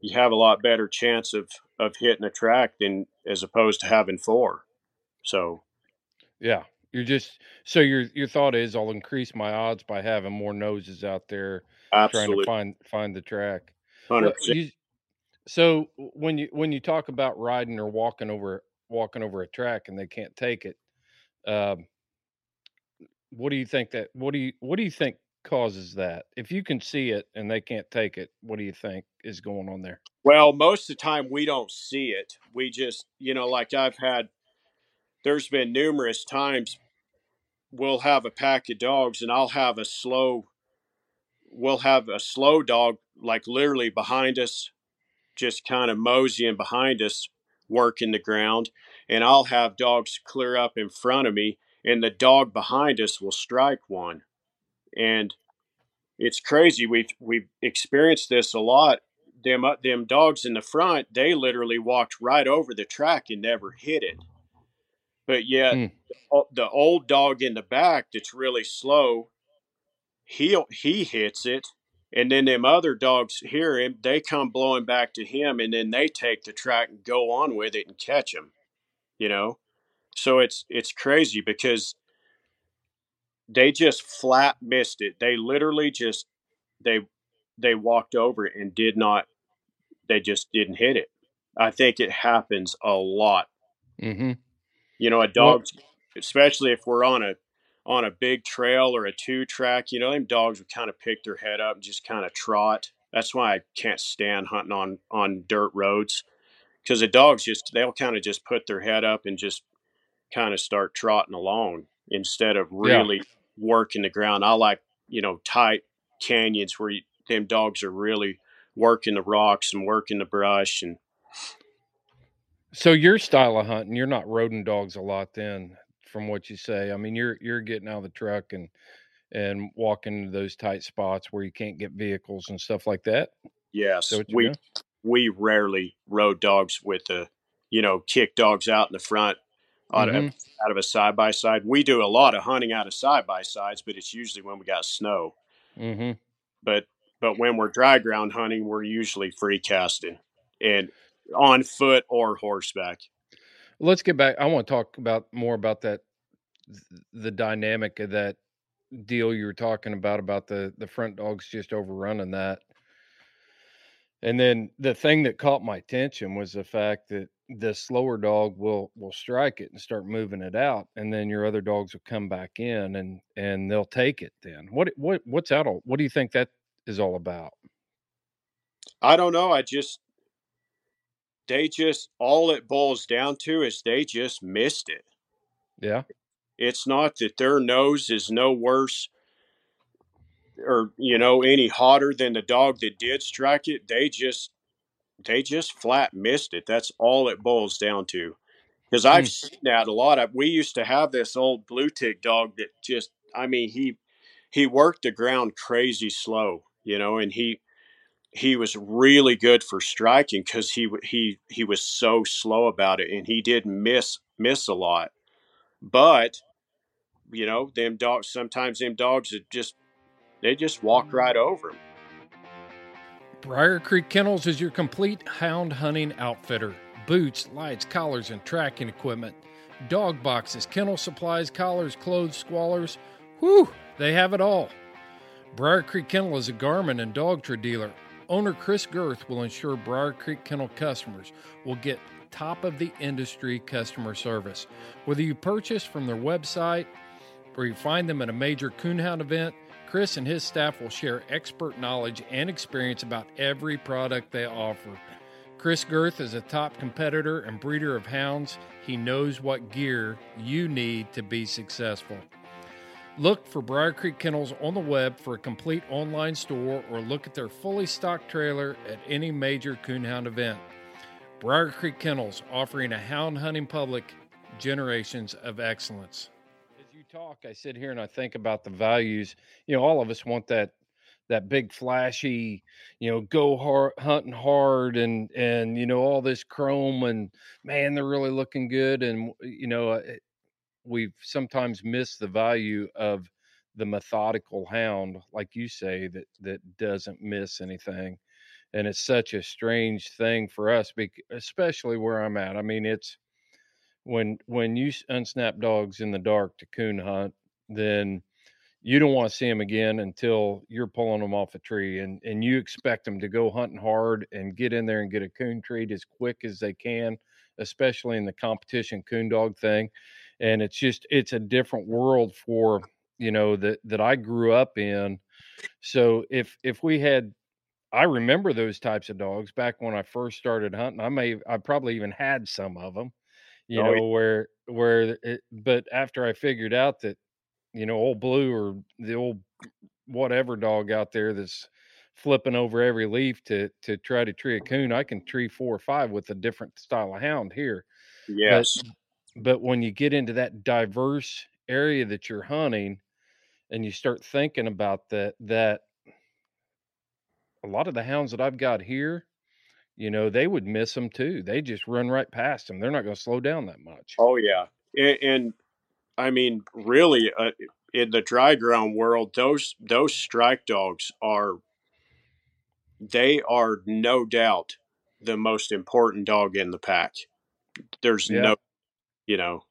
Speaker 4: you have a lot better chance of of hitting a track than as opposed to having four. So
Speaker 2: Yeah. You're just so your your thought is I'll increase my odds by having more noses out there trying to find find the track.
Speaker 4: hundred
Speaker 2: Well,
Speaker 4: percent.
Speaker 2: you- so when you when you talk about riding or walking over walking over a track and they can't take it, um, what do you think that what do you what do you think causes that? If you can see it and they can't take it, what do you think is going on there?
Speaker 4: Well, most of the time we don't see it. We just, you know, like I've had, there's been numerous times we'll have a pack of dogs and I'll have a slow, we'll have a slow dog like literally behind us, just kind of moseying behind us, working the ground. And I'll have dogs clear up in front of me and the dog behind us will strike one. And it's crazy. We've, we've experienced this a lot them uh, them dogs in the front, they literally walked right over the track and never hit it. but yet
Speaker 2: Hmm.
Speaker 4: o- the old dog in the back that's really slow, he he hits it, and then them other dogs hear him. They come blowing back to him, and then they take the track and go on with it and catch him. You know, so it's it's crazy because they just flat missed it. They literally just they they walked over it and did not. They just didn't hit it. I think it happens a lot.
Speaker 2: Mm-hmm.
Speaker 4: You know, a dog, especially if we're on a on a big trail or a two track. You know, them dogs would kind of pick their head up and just kind of trot. That's why I can't stand hunting on on dirt roads because the dogs just they'll kind of just put their head up and just kind of start trotting along instead of
Speaker 2: Yeah.
Speaker 4: really working the ground. I like you know tight canyons where you, them dogs are really working the rocks and working the brush and
Speaker 2: So your style of hunting, you're not rodent dogs a lot then, from what you say. I mean, you're you're getting out of the truck and and walking into those tight spots where you can't get vehicles and stuff like that.
Speaker 4: yes
Speaker 2: So
Speaker 4: we
Speaker 2: doing?
Speaker 4: we rarely rode dogs with the you know kick dogs out in the front out, of, out of a side by side we do a lot of hunting out of side by sides but it's usually when we got snow
Speaker 2: Mm-hmm.
Speaker 4: but but when we're dry ground hunting we're usually free casting and on foot or horseback
Speaker 2: Let's get back. I want to talk about more about that, the dynamic of that deal you were talking about about the the front dogs just overrunning that. And then the thing that caught my attention was the fact that the slower dog will will strike it and start moving it out, and then your other dogs will come back in and and they'll take it. Then what what what's that all? What do you think that is all about?
Speaker 4: i don't know i just they just all it boils down to is they just missed it
Speaker 2: Yeah.
Speaker 4: it's not that their nose is no worse or you know any hotter than the dog that did strike it they just they just flat missed it. That's all it boils down to. Because i've
Speaker 2: Hmm.
Speaker 4: seen that a lot. Of we used to have this old blue tick dog that just i mean he he worked the ground crazy slow you know and he he was really good for striking because he he he was so slow about it and he did miss miss a lot. But you know them dogs sometimes them dogs that just they just walk right over him
Speaker 2: Briar Creek Kennels is your complete hound hunting outfitter. Boots, lights, collars, and tracking equipment. Dog boxes, kennel supplies, collars, clothes, squallers. Whew, they have it all. Briar Creek Kennel is a Garmin and Dogtra dealer. Owner Chris Girth will ensure Briar Creek Kennel customers will get top of the industry customer service. Whether you purchase from their website or you find them at a major coonhound event, Chris and his staff will share expert knowledge and experience about every product they offer. Chris Girth is a top competitor and breeder of hounds. He knows what gear you need to be successful. Look for Briar Creek Kennels on the web for a complete online store or look at their fully stocked trailer at any major coonhound event. Briar Creek Kennels offering a hound hunting public generations of excellence. Talk, I sit here and I think about the values. You know, all of us want that that big flashy, you know, go hard hunting hard and and you know all this chrome and man, they're really looking good and you know, uh, we've sometimes missed the value of the methodical hound like you say that that doesn't miss anything and it's such a strange thing for us especially where i'm at i mean it's when when you unsnap dogs in the dark to coon hunt then you don't want to see them again until you're pulling them off a tree and and you expect them to go hunting hard and get in there and get a coon treat as quick as they can especially in the competition coon dog thing and it's just it's a different world for you know that that I grew up in. So if if we had I remember those types of dogs back when I first started hunting I may I probably even had some of them you
Speaker 4: Oh,
Speaker 2: know
Speaker 4: yeah.
Speaker 2: where where it, but after I figured out that you know old blue or the old whatever dog out there that's flipping over every leaf to to try to tree a coon I can tree four or five with a different style of hound here
Speaker 4: yes
Speaker 2: but when you get into that diverse area that you're hunting and you start thinking about that that a lot of the hounds that I've got here you know they would miss them too they just run right past them they're not going to slow down that much
Speaker 4: oh yeah and, and I mean, really, uh, in the dry ground world, those those strike dogs are they are no doubt the most important dog in the pack. There's
Speaker 2: Yeah.
Speaker 4: no, you know,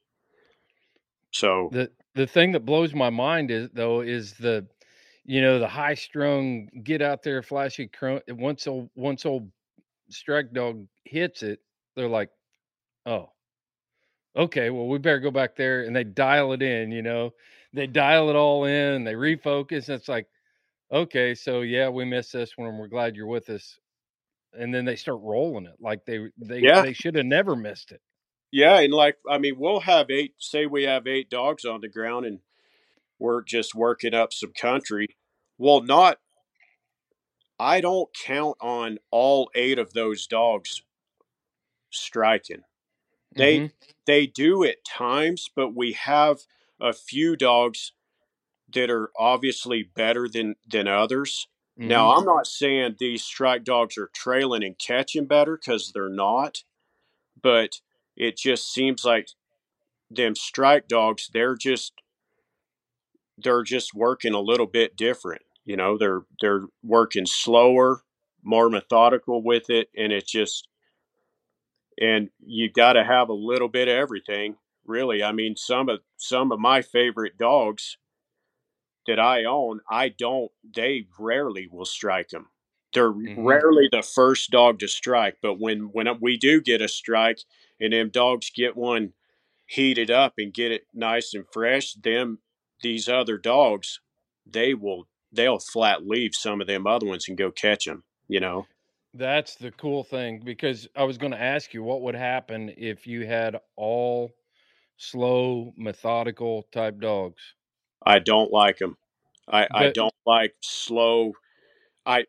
Speaker 4: so
Speaker 2: The the thing that blows my mind is though is the you know the high strung get out there flashy once old once old strike dog hits it they're like oh okay well we better go back there and they dial it in you know they dial it all in they refocus and it's like okay so yeah we missed this one and we're glad you're with us and then they start rolling it like they they
Speaker 4: Yeah.
Speaker 2: they should have never missed it
Speaker 4: Yeah, and like I mean, we'll have eight. Say we have eight dogs on the ground, and we're just working up some country. Well, not. I don't count on all eight of those dogs striking. They
Speaker 2: Mhm.
Speaker 4: they do at times, but we have a few dogs that are obviously better than than others. Now, I'm not saying these strike dogs are trailing and catching better because they're not, but it just seems like them strike dogs, they're just they're just working a little bit different. You know, they're they're working slower, more methodical with it, and it's just and you got to have a little bit of everything, really. I mean, some of some of my favorite dogs that I own, I don't. They rarely will strike them. They're
Speaker 2: Mhm.
Speaker 4: rarely the first dog to strike, but when when we do get a strike, and them dogs get one heated up and get it nice and fresh, them these other dogs, they will they'll flat leave some of them other ones and go catch them. You know,
Speaker 2: That's the cool thing because I was going to ask you what would happen if you had all slow, methodical type dogs.
Speaker 4: I don't like them. I I don't like slow. I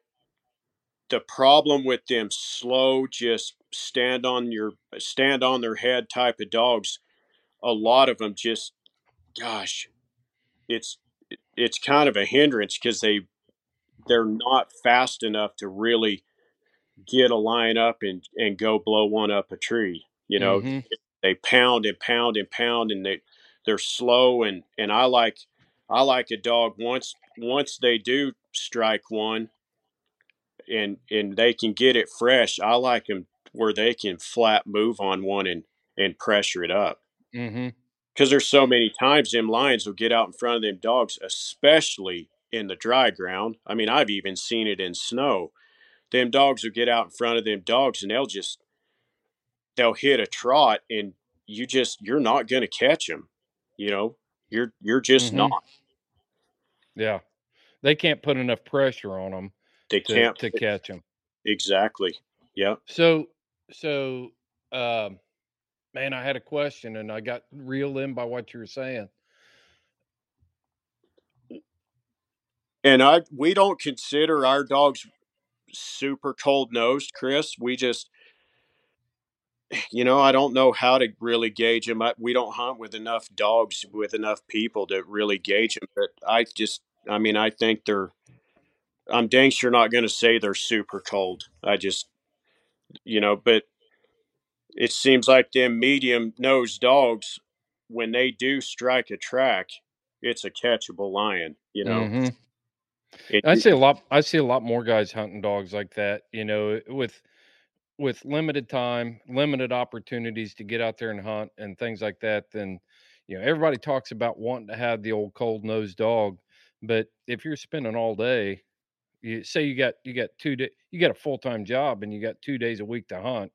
Speaker 4: the problem with them slow, just stand on your stand on their head type of dogs. A lot of them just, gosh, it's it's kind of a hindrance because they they're not fast enough to really get a line up and and go blow one up a tree. You know,
Speaker 2: Mhm.
Speaker 4: they pound and pound and pound and they they're slow and and I like I like a dog once once they do strike one and and they can get it fresh. I like them where they can flat move on one and and pressure it up
Speaker 2: Mhm.
Speaker 4: Because there's so many times them lions will get out in front of them dogs, especially in the dry ground. I mean, I've even seen it in snow. Them dogs will get out in front of them dogs and they'll just they'll hit a trot and you just you're not going to catch them. You know, you're you're just
Speaker 2: Mhm.
Speaker 4: not.
Speaker 2: Yeah. They can't put enough pressure on them
Speaker 4: They
Speaker 2: to,
Speaker 4: can't
Speaker 2: to catch them.
Speaker 4: exactly. Yep.
Speaker 2: So, so, um, man, I had a question and I got reeled in by what you were saying.
Speaker 4: And I we don't consider our dogs super cold nosed, Chris. We just you know, I don't know how to really gauge them. I, we don't hunt with enough dogs with enough people to really gauge them. But I just, I mean, I think they're. I'm dang sure not going to say they're super cold. I just, you know, but it seems like them medium nosed dogs, when they do strike a track, it's a catchable lion. You know,
Speaker 2: Mhm.
Speaker 4: It-
Speaker 2: I see a lot. I see a lot more guys hunting dogs like that. You know, with with limited time, limited opportunities to get out there and hunt and things like that. Then, you know, everybody talks about wanting to have the old cold nosed dog, but if you're spending all day, you say you got you got two day, you got a full time job and you got two days a week to hunt,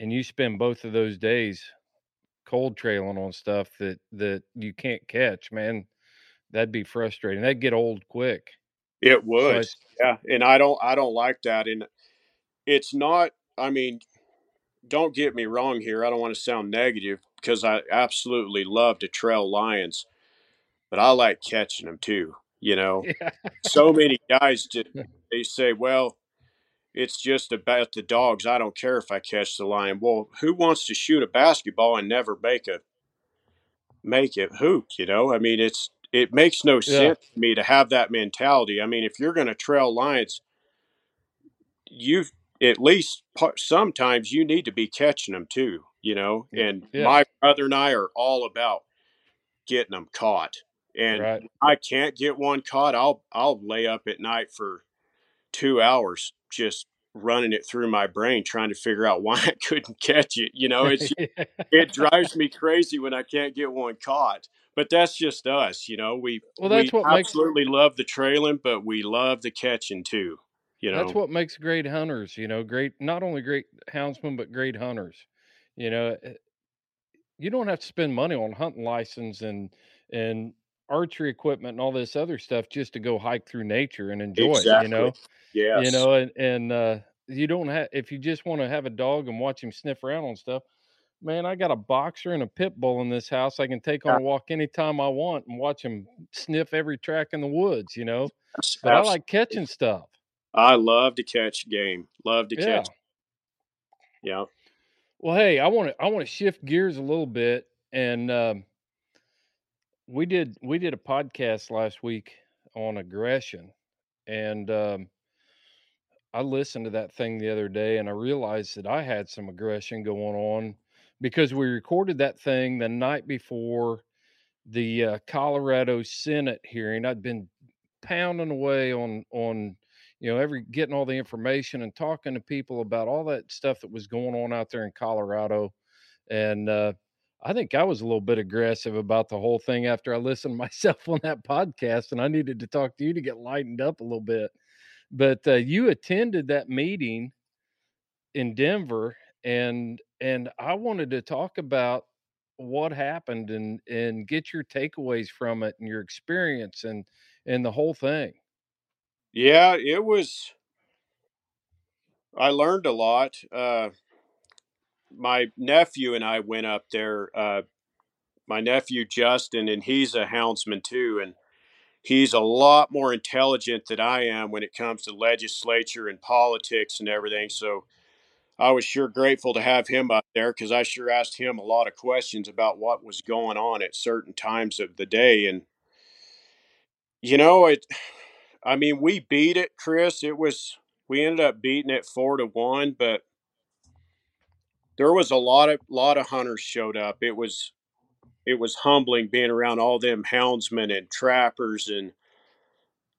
Speaker 2: and you spend both of those days cold trailing on stuff that that you can't catch, man. That'd be frustrating. That'd get old quick.
Speaker 4: It would,
Speaker 2: I-
Speaker 4: yeah, and I don't, I don't like that, and it's not. I mean, don't get me wrong here. I don't want to sound negative because I absolutely love to trail lions, but I like catching them too. You know, <laughs>
Speaker 2: Yeah.
Speaker 4: so many guys just <laughs> they say, well, it's just about the dogs. I don't care if I catch the lion. Well, who wants to shoot a basketball and never make a make it hoop? You know, I mean, it's it makes no sense to me to have that mentality. I mean, if you're going to trail lions, you at least sometimes you need to be catching them too, you know. And
Speaker 2: Yeah.
Speaker 4: my brother and I are all about getting them caught. And
Speaker 2: Right.
Speaker 4: I can't get one caught. I'll I'll lay up at night for two hours just running it through my brain, trying to figure out <laughs> why I couldn't catch it. You know, it's it <laughs> drives me crazy when I can't get one caught. But that's just us, you know. We
Speaker 2: Well, that's
Speaker 4: we
Speaker 2: what makes-
Speaker 4: absolutely love the trailing, but we love the catching too. You know,
Speaker 2: That's what makes great hunters, you know, great not only great houndsmen but great hunters. You know, eh, you don't have to spend money on hunting license and and archery equipment and all this other stuff just to go hike through nature and enjoy it, you know.
Speaker 4: Yes.
Speaker 2: You know, and and uh you don't have if you just want to have a dog and watch him sniff around on stuff. Man, I got a boxer and a pit bull in this house. I can take on a walk anytime I want and watch him sniff every track in the woods, you know. But I like catching stuff.
Speaker 4: I love to catch game. Love to
Speaker 2: Yeah.
Speaker 4: catch. Yeah.
Speaker 2: Well, hey, I want to I want to shift gears a little bit, and um, we did we did a podcast last week on aggression, and um, I listened to that thing the other day, and I realized that I had some aggression going on because we recorded that thing the night before the uh, Colorado Senate hearing. I'd been pounding away on on you know every getting all the information and talking to people about all that stuff that was going on out there in Colorado and uh I think I was a little bit aggressive about the whole thing after I listened <laughs> myself on that podcast and I needed to talk to you to get lightened up a little bit but uh, you attended that meeting in Denver and and I wanted to talk about what happened and and get your takeaways from it and your experience and and the whole thing.
Speaker 4: Yeah, it was. I learned a lot. Uh, my nephew and I went up there. Uh, my nephew Justin, and he's a houndsman too, and he's a lot more intelligent than I am when it comes to legislature and politics and everything. So I was sure grateful to have him up there because I sure asked him a lot of questions about what was going on at certain times of the day, and you know it. I mean, we beat it, Chris. It was we ended up beating it four to one, but there was a lot of lot of hunters showed up. It was it was humbling being around all them houndsmen and trappers, and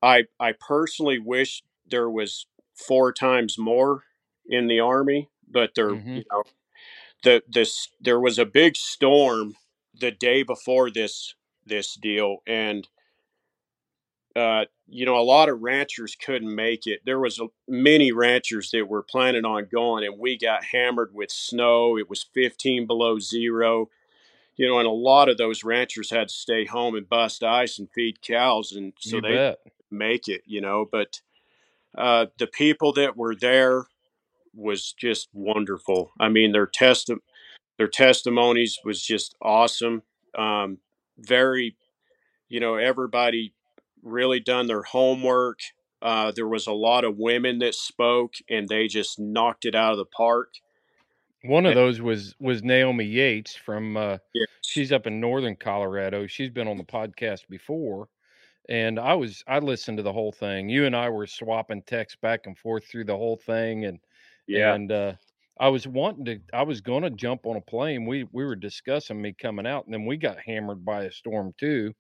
Speaker 4: I I personally wish there was four times more in the army, but there
Speaker 2: Mhm.
Speaker 4: you know the this there was a big storm the day before this this deal and uh, you know, a lot of ranchers couldn't make it. There was a, many ranchers that were planning on going, and we got hammered with snow. It was 15 below zero, you know, and a lot of those ranchers had to stay home and bust ice and feed cows, and so
Speaker 2: you
Speaker 4: they
Speaker 2: bet.
Speaker 4: make it, you know. But uh, the people that were there was just wonderful. I mean, their testi- their testimonies was just awesome. Um, very, you know, everybody really done their homework. Uh, there was a lot of women that spoke, and they just knocked it out of the park.
Speaker 2: One of those was was Naomi Yates from uh
Speaker 4: Yeah.
Speaker 2: she's up in northern Colorado. She's been on the podcast before. And I was I listened to the whole thing. You and I were swapping texts back and forth through the whole thing and
Speaker 4: Yeah.
Speaker 2: and uh I was wanting to I was gonna jump on a plane. We we were discussing me coming out and then we got hammered by a storm too.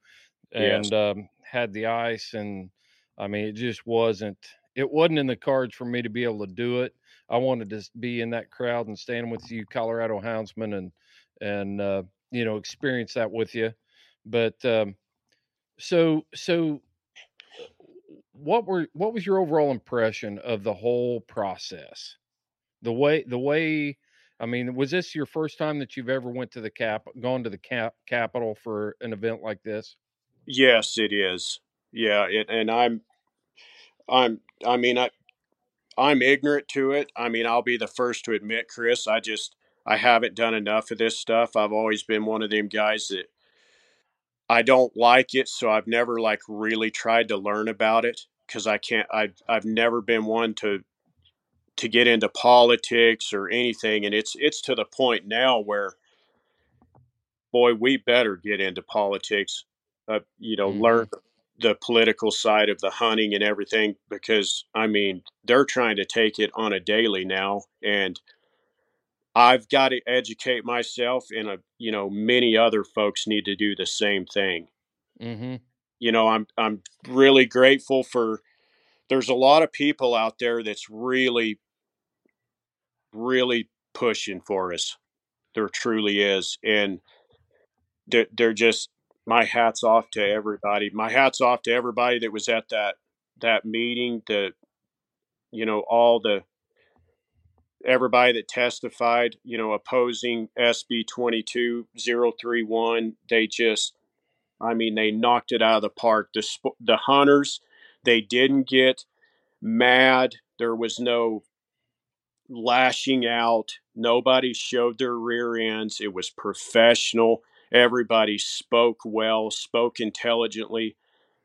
Speaker 4: Yes.
Speaker 2: And um had the ice and I mean it just wasn't it wasn't in the cards for me to be able to do it. I wanted to be in that crowd and stand with you Colorado houndsmen and and uh you know experience that with you. But um so so what were what was your overall impression of the whole process? The way the way I mean, was this your first time that you've ever went to the cap gone to the cap capital for an event like this?
Speaker 4: Yes, it is. Yeah, it, and I'm, I'm, I mean, I, I'm ignorant to it. I mean, I'll be the first to admit, Chris. I just, I haven't done enough of this stuff. I've always been one of them guys that I don't like it, so I've never like really tried to learn about it because I can't. I've, I've never been one to, to get into politics or anything, and it's, it's to the point now where, boy, we better get into politics. Uh, you know,
Speaker 2: Mhm.
Speaker 4: learn the political side of the hunting and everything because I mean they're trying to take it on a daily now and I've got to educate myself and uh, you know many other folks need to do the same thing.
Speaker 2: Mm-hmm.
Speaker 4: You know I'm I'm really grateful for there's a lot of people out there that's really really pushing for us. There truly is and they're, they're just my hats off to everybody. My hats off to everybody that was at that that meeting. The you know all the everybody that testified. You know opposing SB twenty two zero three one. They just, I mean, they knocked it out of the park. The the hunters, they didn't get mad. There was no lashing out. Nobody showed their rear ends. It was professional Everybody spoke well, spoke intelligently,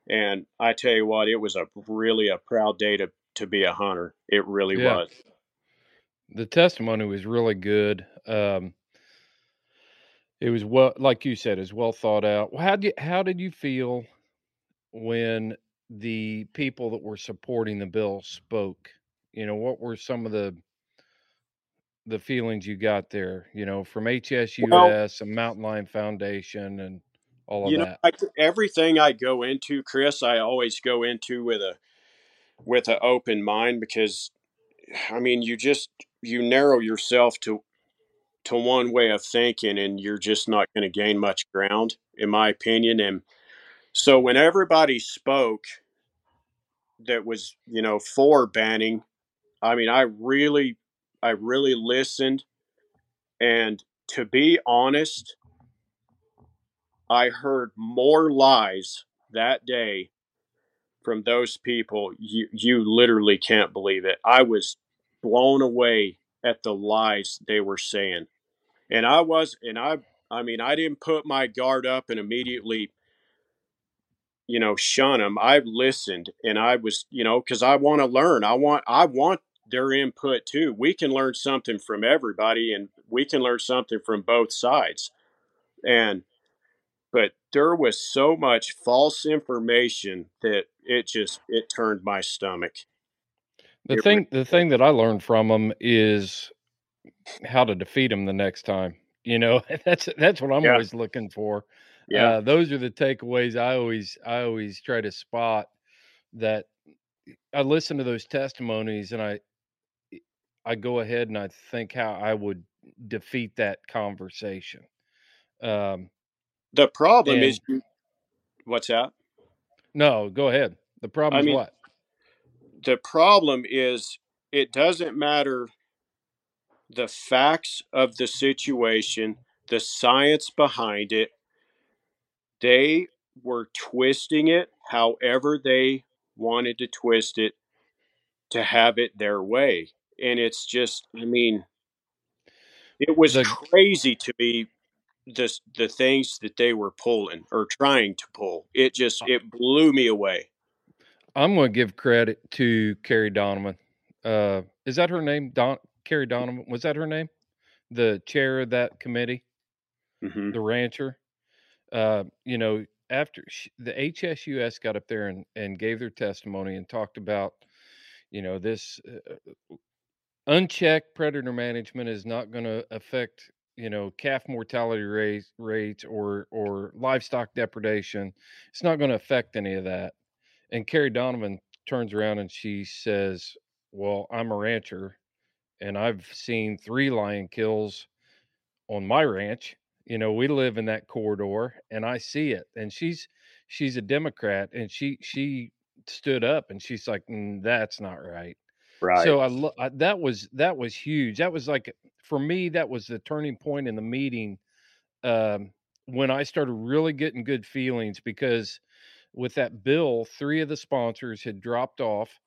Speaker 4: and I tell you what, it was a really a proud day to to be a hunter. It really
Speaker 2: Yeah.
Speaker 4: was.
Speaker 2: The testimony was really good. Um, it was well, like you said, is well thought out. How did you, how did you feel when the people that were supporting the bill spoke? You know, what were some of the the feelings you got there? You know, from
Speaker 4: Well,
Speaker 2: HSUS and Mountain Lion Foundation and all of that.
Speaker 4: you know,
Speaker 2: that.
Speaker 4: I, everything I go into, Chris, I always go into with a with an open mind because, I mean, you just you narrow yourself to to one way of thinking, and you're just not going to gain much ground, in my opinion. And so, when everybody spoke, that was you know for banning, I mean, I really, I really listened, and to be honest, I heard more lies that day from those people. You you literally can't believe it. I was blown away at the lies they were saying. And I was and I I mean I didn't put my guard up and immediately you know shun them. I listened and I was, you know, cuz I want to learn. I want I want their input too. We can learn something from everybody and we can learn something from both sides. And but there was so much false information that it just it turned my stomach.
Speaker 2: The
Speaker 4: It
Speaker 2: thing
Speaker 4: really
Speaker 2: the thing that I learned from them is how to defeat them the next time. You know, <laughs> that's that's what I'm
Speaker 4: Yeah.
Speaker 2: always looking for.
Speaker 4: Yeah.
Speaker 2: Uh, those are the takeaways I always I always try to spot. That I listen to those testimonies and I I go ahead and I think how I would defeat that conversation. Um,
Speaker 4: The problem is
Speaker 2: and
Speaker 4: you what's that?
Speaker 2: no, go ahead. The problem
Speaker 4: I
Speaker 2: is
Speaker 4: mean,
Speaker 2: what?
Speaker 4: the problem is it doesn't matter the facts of the situation, the science behind it. They were twisting it however they wanted to twist it to have it their way. And it's just, I mean, it was
Speaker 2: The
Speaker 4: crazy to me the the things that they were pulling or trying to pull. It just it blew me away.
Speaker 2: I'm going to give credit to Kerry Donovan. Uh, is that her name? Don Kerry Donovan was that her name? The chair of that committee,
Speaker 4: hmm
Speaker 2: the rancher. Uh, you know, after the HSUS got up there and, and gave their testimony and talked about, you know, this uh, unchecked predator management is not going to affect, you know, calf mortality rates, or or livestock depredation. It's not going to affect any of that. And Kerry Donovan turns around and she says, "Well, I'm a rancher, and I've seen three lion kills on my ranch. You know, we live in that corridor, and I see it." And she's she's a Democrat, and she she stood up and she's like, "Mm, "That's not right."
Speaker 4: Right.
Speaker 2: So I, lo- I that was that was huge. That was like for me that was the turning point in the meeting um, when I started really getting good feelings because with that bill, three of the sponsors had dropped off,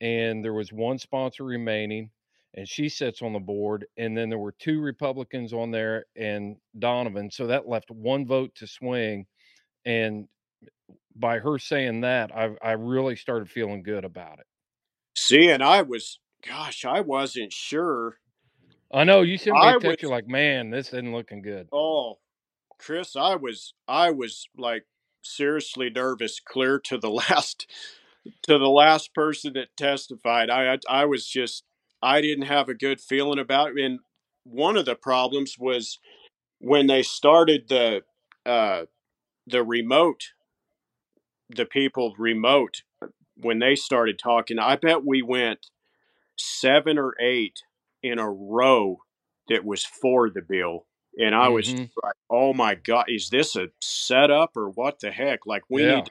Speaker 2: and there was one sponsor remaining, and she sits on the board, and then there were two Republicans on there and Donovan, so that left one vote to swing, and by her saying that, I I really started feeling good about it.
Speaker 4: See, and I was gosh, I wasn't sure.
Speaker 2: I know you sent me a
Speaker 4: was
Speaker 2: text. You're like, man, this isn't looking good.
Speaker 4: oh, Chris, I was I was like seriously nervous clear to the <laughs> last to the last person that testified. I I, I was just I didn't have a good feeling about it. And one of the problems was when they started the uh, the remote, the people remote when they started talking. I bet we went seven or eight in a row that was for the bill. And I was
Speaker 2: Mhm.
Speaker 4: like, "Oh my god, is this a setup or what the heck? Like we
Speaker 2: Yeah.
Speaker 4: need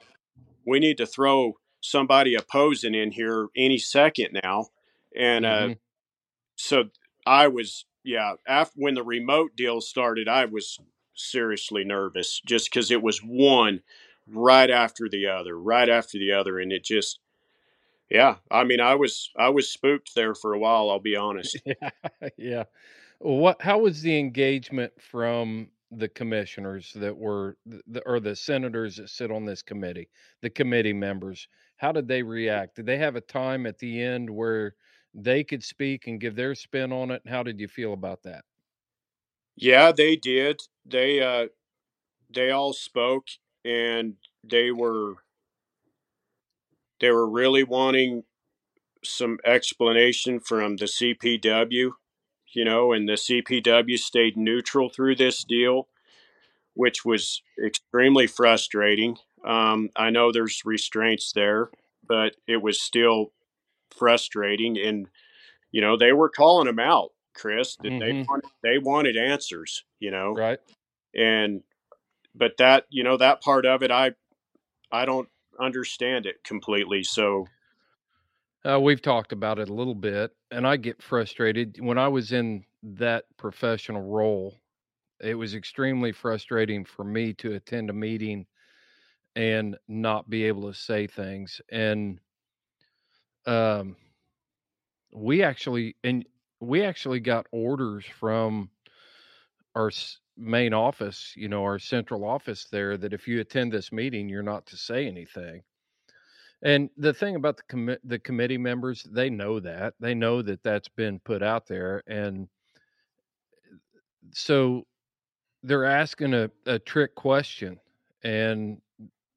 Speaker 4: we need to throw somebody opposing in here any second now." And uh,
Speaker 2: Mhm.
Speaker 4: so I was, yeah. After when the remote deal started, I was seriously nervous just because it was one right after the other, right after the other, and it just, yeah. I mean, I was I was spooked there for a while. I'll be <laughs> honest.
Speaker 2: Yeah, yeah. What? How was the engagement from the commissioners that were, the, or the senators that sit on this committee, the committee members? How did they react? Did they have a time at the end where they could speak and give their spin on it? How did you feel about that?
Speaker 4: Yeah, they did. They uh they all spoke and they were they were really wanting some explanation from the CPW, you know, and the CPW stayed neutral through this deal, which was extremely frustrating. Um, I know there's restraints there, but it was still frustrating. And, you know, they were calling them out, Chris, that they
Speaker 2: Mhm.
Speaker 4: wanted, they wanted answers, you know,
Speaker 2: Right?
Speaker 4: and but that you know that part of it i i don't understand it completely so
Speaker 2: Uh, we've talked about it a little bit, and I get frustrated when I was in that professional role. It was extremely frustrating for me to attend a meeting and not be able to say things. And um, we actually and we actually got orders from our main office, you know, our central office there, that if you attend this meeting, you're not to say anything. And the thing about the commi- the committee members, they know that. They know that that's been put out there, and so they're asking a, a trick question, and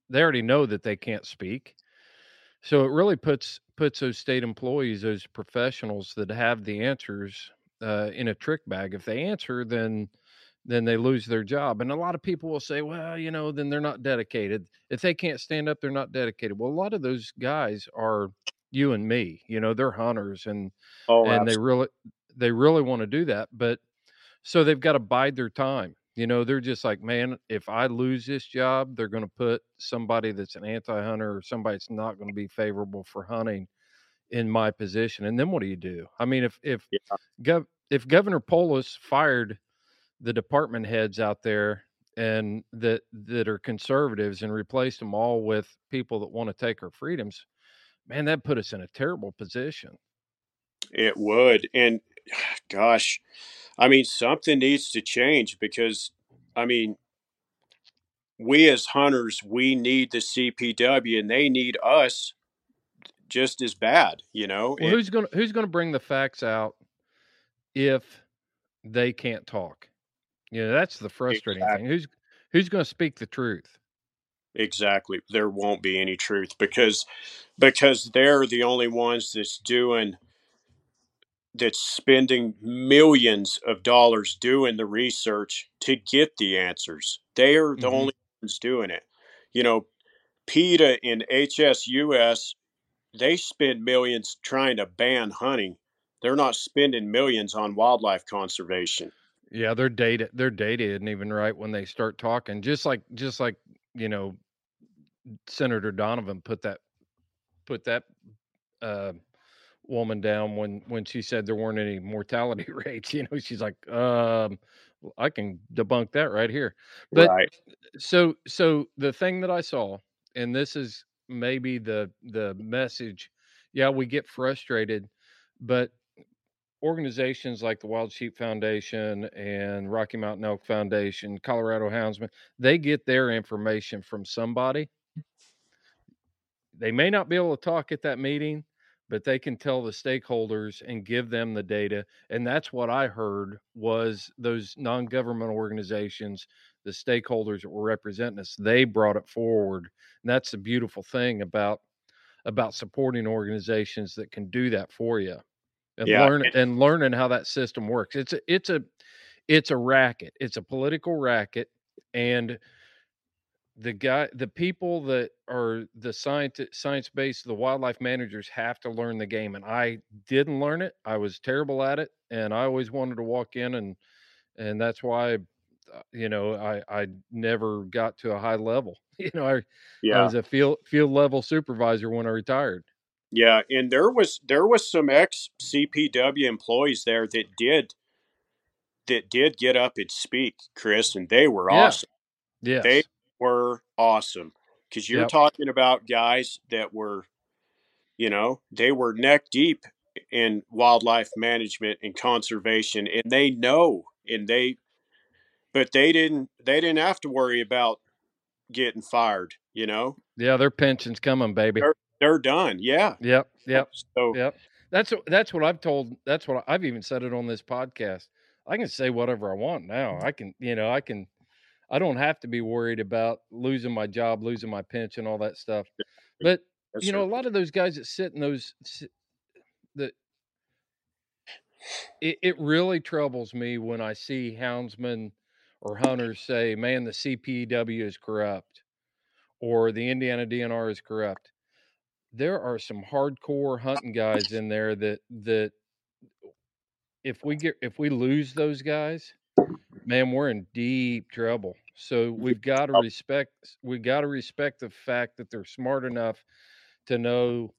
Speaker 2: they already know that they can't speak. So it really puts puts those state employees, those professionals that have the answers, uh, in a trick bag. If they answer, then then they lose their job. And a lot of people will say, well, you know, then they're not dedicated. If they can't stand up, they're not dedicated. Well, a lot of those guys are you and me. You know, they're hunters and
Speaker 4: oh
Speaker 2: and they really they really want to do that, but so they've got to bide their time. You know, they're just like, man, if I lose this job, they're going to put somebody that's an anti-hunter or somebody that's not going to be favorable for hunting in my position. And then what do you do? I mean, if if
Speaker 4: yeah
Speaker 2: gov if Governor Polis fired the department heads out there and that that are conservatives and replaced them all with people that want to take our freedoms, man, that put us in a terrible position.
Speaker 4: it would and <sighs> gosh i mean something needs to change because i mean we as hunters we need the cpw and they need us just as bad you know
Speaker 2: Well,
Speaker 4: and
Speaker 2: who's going to who's going to bring the facts out if they can't talk? Know, that's the frustrating
Speaker 4: exactly
Speaker 2: thing. Who's who's going to speak the truth?
Speaker 4: exactly there won't be any truth because because they're the only ones that's doing that's spending millions of dollars doing the research to get the answers. They are the
Speaker 2: hmm
Speaker 4: only ones doing it. You know, PETA and HSUS, they spend millions trying to ban hunting. They're not spending millions on wildlife conservation.
Speaker 2: Yeah, their data their data isn't even right when they start talking. Just like just like you know, Senator Donovan put that put that uh, woman down when when she said there weren't any mortality <laughs> rates. You know, she's like, um, I can debunk that right here. But
Speaker 4: Right.
Speaker 2: so so the thing that I saw, and this is maybe the the message. Yeah, we get frustrated, but organizations like the Wild Sheep Foundation and Rocky Mountain Elk Foundation, Colorado Houndsman, they get their information from somebody. They may not be able to talk at that meeting, but they can tell the stakeholders and give them the data. And that's what I heard was those non-governmental organizations, the stakeholders that were representing us, they brought it forward. And that's the beautiful thing about about supporting organizations that can do that for you and
Speaker 4: Yeah.
Speaker 2: learn and learning how that system works. It's a it's a it's a racket. It's a political racket and the guy the people that are the science science based the wildlife managers have to learn the game and i didn't learn it i was terrible at it and i always wanted to walk in and and that's why uh, you know i i never got to a high level <laughs> you know i, I
Speaker 4: Yeah.
Speaker 2: was a field field level supervisor when i retired
Speaker 4: Yeah, and there was there was some ex CPW employees there that did that did get up and speak, Chris, and they were
Speaker 2: Yeah.
Speaker 4: awesome.
Speaker 2: Yeah,
Speaker 4: They were awesome because you're
Speaker 2: Yep.
Speaker 4: talking about guys that were, you know, they were neck deep in wildlife management and conservation, and they know, and they, but they didn't they didn't have to worry about getting fired. You know,
Speaker 2: yeah their pension's coming baby
Speaker 4: they're done. Yeah.
Speaker 2: yep yep
Speaker 4: So
Speaker 2: Yep. That's that's what I've told. That's what I've even said it on this podcast. I can say whatever I want now. I can, you know, I can. I don't have to be worried about losing my job, losing my pension, all that stuff. But
Speaker 4: that's
Speaker 2: you know, a lot of those guys that sit in those, that it, it really troubles me when I see houndsmen or hunters say, "Man, the CPW is corrupt," or the Indiana DNR is corrupt. There are some hardcore hunting guys in there that that if we get if we lose those guys, man, we're in deep trouble. So we've got to respect we've got to respect the fact that they're smart enough to know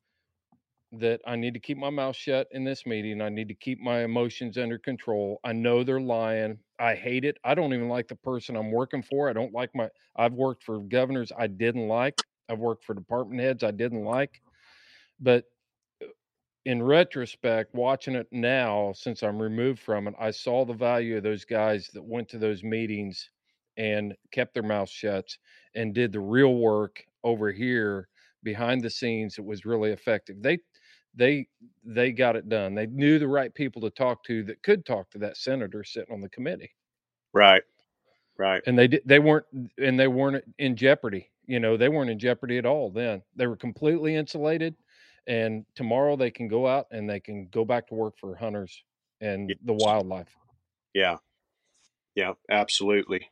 Speaker 2: that I need to keep my mouth shut in this meeting. I need to keep my emotions under control. I know they're lying. I hate it. I don't even like the person I'm working for. I don't like my I've worked for governors I didn't like. I've worked for department heads I didn't like. But uh, in retrospect, watching it now, since I'm removed from it, I saw the value of those guys that went to those meetings and kept their mouths shut and did the real work over here behind the scenes. It was really effective. They they they got it done. They knew the right people to talk to that could talk to that senator sitting on the committee
Speaker 4: right, right.
Speaker 2: and they they weren't and they weren't in jeopardy you know they weren't in jeopardy at all then they were completely insulated and tomorrow they can go out and they can go back to work for hunters and
Speaker 4: Yes.
Speaker 2: the wildlife
Speaker 4: Yeah. Yeah, absolutely.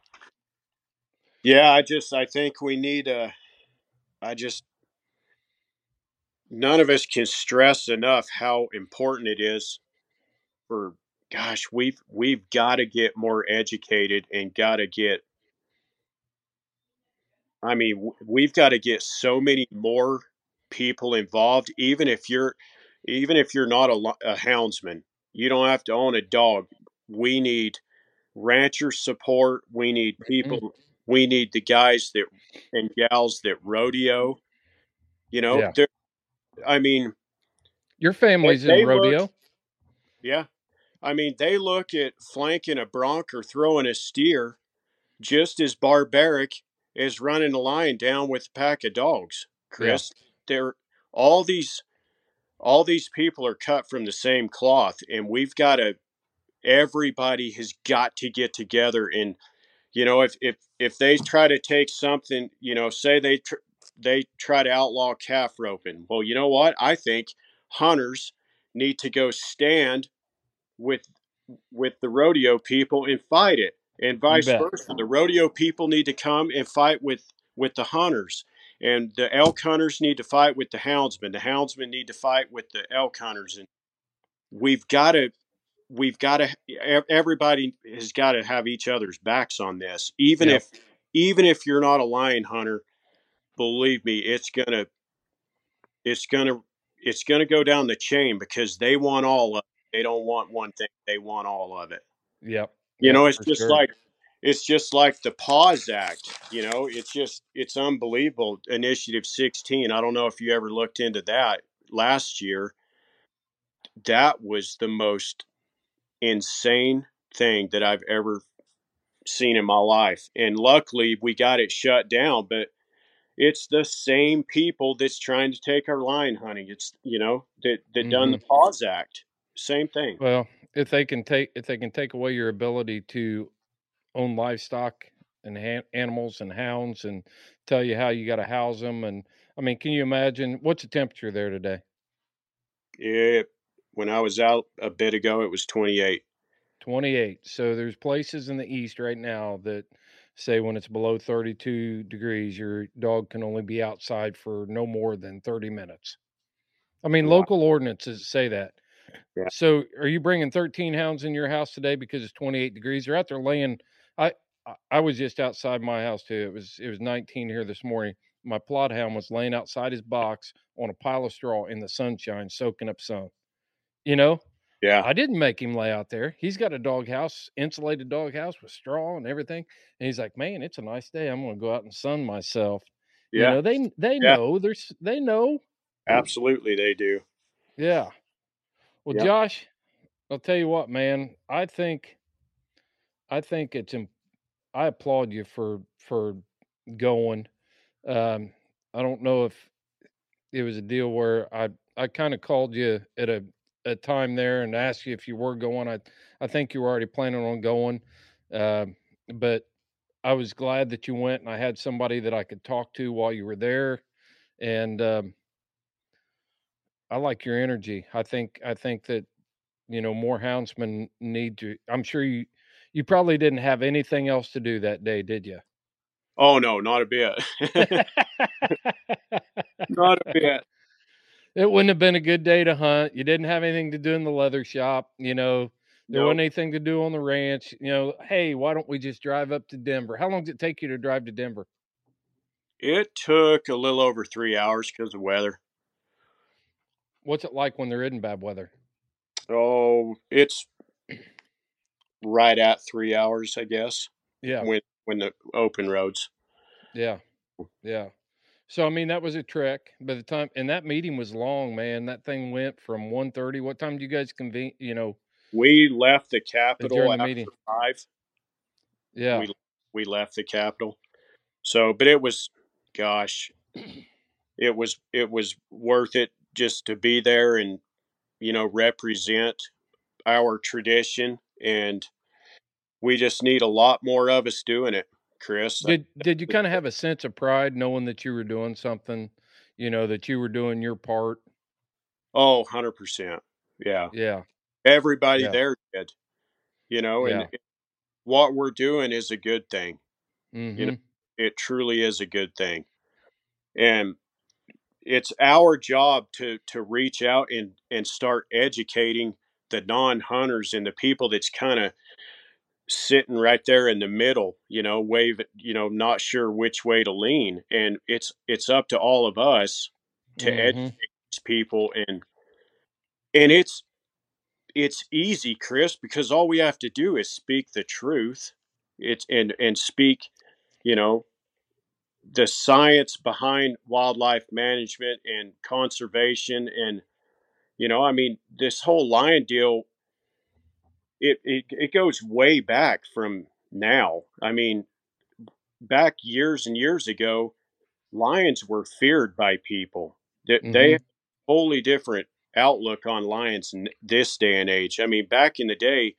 Speaker 4: Yeah, I just I think we need a I just none of us can stress enough how important it is for gosh, we've we've got to get more educated and got to get I mean, we've got to get so many more people involved even if you're even if you're not a, a houndsman. You don't have to own a dog. We need rancher support. We need mm-hmm. people. We need the guys that and gals that rodeo. You know,
Speaker 2: Yeah.
Speaker 4: I mean,
Speaker 2: your family's in
Speaker 4: look-
Speaker 2: rodeo
Speaker 4: yeah. I mean, they look at flanking a bronc or throwing a steer just as barbaric as running a lion down with a pack of dogs. Chris, they're all these all these people are cut from the same cloth, and we've got to. Everybody has got to get together, and you know, if if if they try to take something, you know, say they tr- they try to outlaw calf roping. Well, you know what? I think hunters need to go stand with with the rodeo people and fight it and vice versa. The rodeo people need to come and fight with with the hunters and the elk hunters need to fight with the houndsmen. The houndsmen need to fight with the elk hunters and we've got to we've got to everybody has got to have each other's backs on this. Even if even if you're not a lion hunter believe me it's gonna it's gonna it's gonna go down the chain because they want all of it. they don't want one thing they want all of it.
Speaker 2: Yep
Speaker 4: you know it's just
Speaker 2: sure.
Speaker 4: like it's just like the pause act you know it's just it's unbelievable initiative 16 i don't know if you ever looked into that last year that was the most insane thing that i've ever seen in my life and luckily we got it shut down but it's the same people that's trying to take our lion hunting. It's you know that that done the
Speaker 2: mm-hmm.
Speaker 4: Pause Act. Same thing.
Speaker 2: Well, if they can take if they can take away your ability to own livestock and ha- animals and hounds and tell you how you got to house them and I mean, can you imagine what's the temperature there today?
Speaker 4: Yeah, when I was out a bit ago, it was 28.
Speaker 2: 28. So there's places in the east right now that say when it's below 32 degrees, your dog can only be outside for no more than 30 minutes. I mean,
Speaker 4: Wow.
Speaker 2: local ordinances say that.
Speaker 4: Yeah.
Speaker 2: So are you bringing 13 hounds in your house today because it's 28 degrees? They're out there laying. I I- was just outside my house too. It was it was 19 here this morning. My Plott hound was laying outside his box on a pile of straw in the sunshine, soaking up sun. You know,
Speaker 4: Yeah,
Speaker 2: I didn't make him lay out there. He's got a dog house, insulated dog house with straw and everything. And he's like, "Man, it's a nice day. I'm going to go out and sun myself." You
Speaker 4: yeah,
Speaker 2: know, they they
Speaker 4: Yeah.
Speaker 2: know. There's they know.
Speaker 4: absolutely they do.
Speaker 2: Yeah. Well,
Speaker 4: Yep.
Speaker 2: Josh, I'll tell you what, man. I think I think it's I applaud you for for going. Um, I don't know if it was a deal where I I kind of called you at a a time there and asked you if you were going. I I think you were already planning on going, um, but I was glad that you went and I had somebody that I could talk to while you were there, and um, I like your energy. I think I think that you know more houndsmen need to. I'm sure you you probably didn't have anything else to do that day, did you?
Speaker 4: Oh no, not a bit. <laughs> not a bit. <laughs>
Speaker 2: it wouldn't have been a good day to hunt. You didn't have anything to do in the leather shop. You know, there
Speaker 4: Nope.
Speaker 2: wasn't anything to do on the ranch. You know, hey, why don't we just drive up to Denver? How long did it take you to drive to Denver?
Speaker 4: It took a little over three hours because of weather.
Speaker 2: What's it like when there isn't bad weather?
Speaker 4: Oh, it's right at three hours, I guess.
Speaker 2: Yeah,
Speaker 4: When when the open roads.
Speaker 2: yeah, mm. yeah. So I mean, that was a trek. By the time and that meeting was long, man. That thing went from 1.30. What time do you guys convene? You know,
Speaker 4: We left the Capitol
Speaker 2: the
Speaker 4: after
Speaker 2: meeting.
Speaker 4: five.
Speaker 2: yeah,
Speaker 4: We we left the Capitol. So, but it was, gosh, <clears throat> it was it was worth it just to be there and you know represent our tradition and we just need a lot more of us doing it chris
Speaker 2: Did did you <laughs> kind of have a sense of pride knowing that you were doing something, you know, that you were doing your part?
Speaker 4: oh 100% yeah
Speaker 2: Yeah.
Speaker 4: everybody
Speaker 2: Yeah.
Speaker 4: there did you know and
Speaker 2: Yeah.
Speaker 4: what we're doing is a good thing
Speaker 2: hmm
Speaker 4: know, it truly is a good thing and it's our job to to reach out and and start educating the non-hunters and the people that's kind of sitting right there in the middle you know wave you know not sure which way to lean and it's it's up to all of us to
Speaker 2: Mhm.
Speaker 4: educate these people and and it's it's easy chris because all we have to do is speak the truth it's and and speak you know the science behind wildlife management and conservation and you know i mean this whole lion deal it it, it goes way back from now. I mean back years and years ago lions were feared by people. They, they
Speaker 2: Mhm.
Speaker 4: have a wholly different outlook on lions in this day and age. I mean back in the day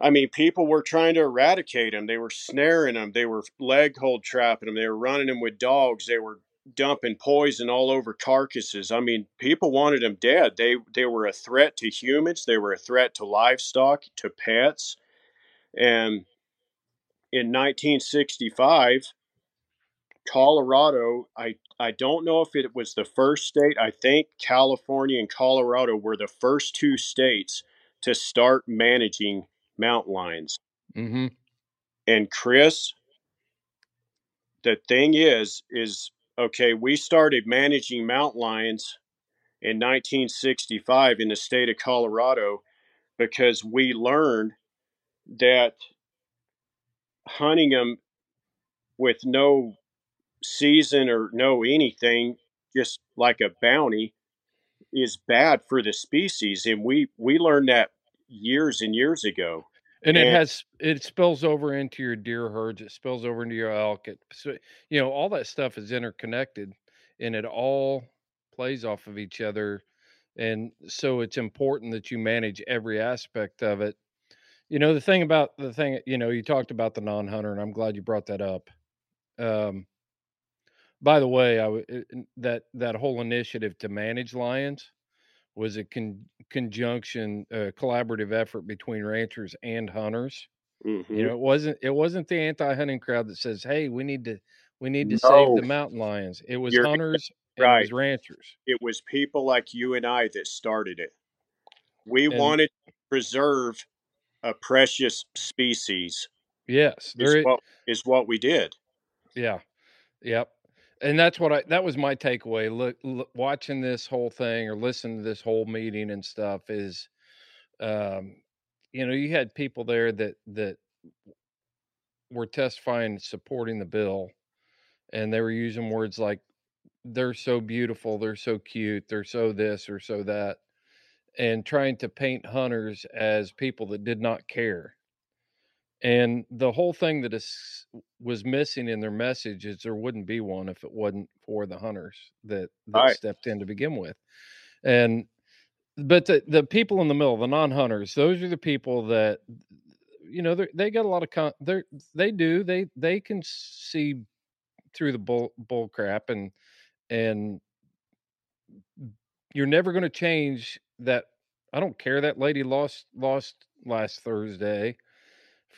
Speaker 4: I mean, people were trying to eradicate them. They were snaring them. They were leg hold trapping them. They were running them with dogs. They were dumping poison all over carcasses. I mean, people wanted them dead. They they were a threat to humans. They were a threat to livestock, to pets. And in 1965, Colorado, I I don't know if it was the first state. I think California and Colorado were the first two states to start managing mountain lions.
Speaker 2: Mhm.
Speaker 4: And Chris, the thing is, is okay, we started managing mountain lions in 1965 in the state of Colorado because we learned that hunting them with no season or no anything, just like a bounty, is bad for the species. And we, we learned that years and years ago.
Speaker 2: And it has it spills over into your deer herds it spills over into your elk it so you know all that stuff is interconnected and it all plays off of each other and so it's important that you manage every aspect of it. You know the thing about the thing you know you talked about the non-hunter and i'm glad you brought that up. Um by the way i w- it- it- that that whole initiative to manage lions was a con- conjunction uh, collaborative effort between ranchers and hunters
Speaker 4: Mhm.
Speaker 2: you know, it wasn't it wasn't the anti-hunting crowd that says, "Hey, we need to we need to save the mountain lions." It was
Speaker 4: You're
Speaker 2: hunters and it was
Speaker 4: right.
Speaker 2: ranchers.
Speaker 4: it was people like you and I that started it. We
Speaker 2: And-
Speaker 4: wanted to preserve a precious species.
Speaker 2: Yes,
Speaker 4: Is
Speaker 2: there.
Speaker 4: what is what we did.
Speaker 2: Yeah, yep. And that's what I that was my takeaway. Look, look, watching this whole thing or listening to this whole meeting and stuff is, um, you know, you had people there that that were testifying supporting the bill, and they were using words like they're so beautiful, they're so cute, they're so this or so that, and trying to paint hunters as people that did not care. And the whole thing that is was missing in their message is there wouldn't be one if it wasn't for the hunters that that
Speaker 4: Right.
Speaker 2: stepped in to begin with. And but the the people in the middle, the non-hunters, those are the people that you know they got a lot of con- they they do they they can see through the bull bull crap and and you're never going to change that i don't care that lady lost lost last thursday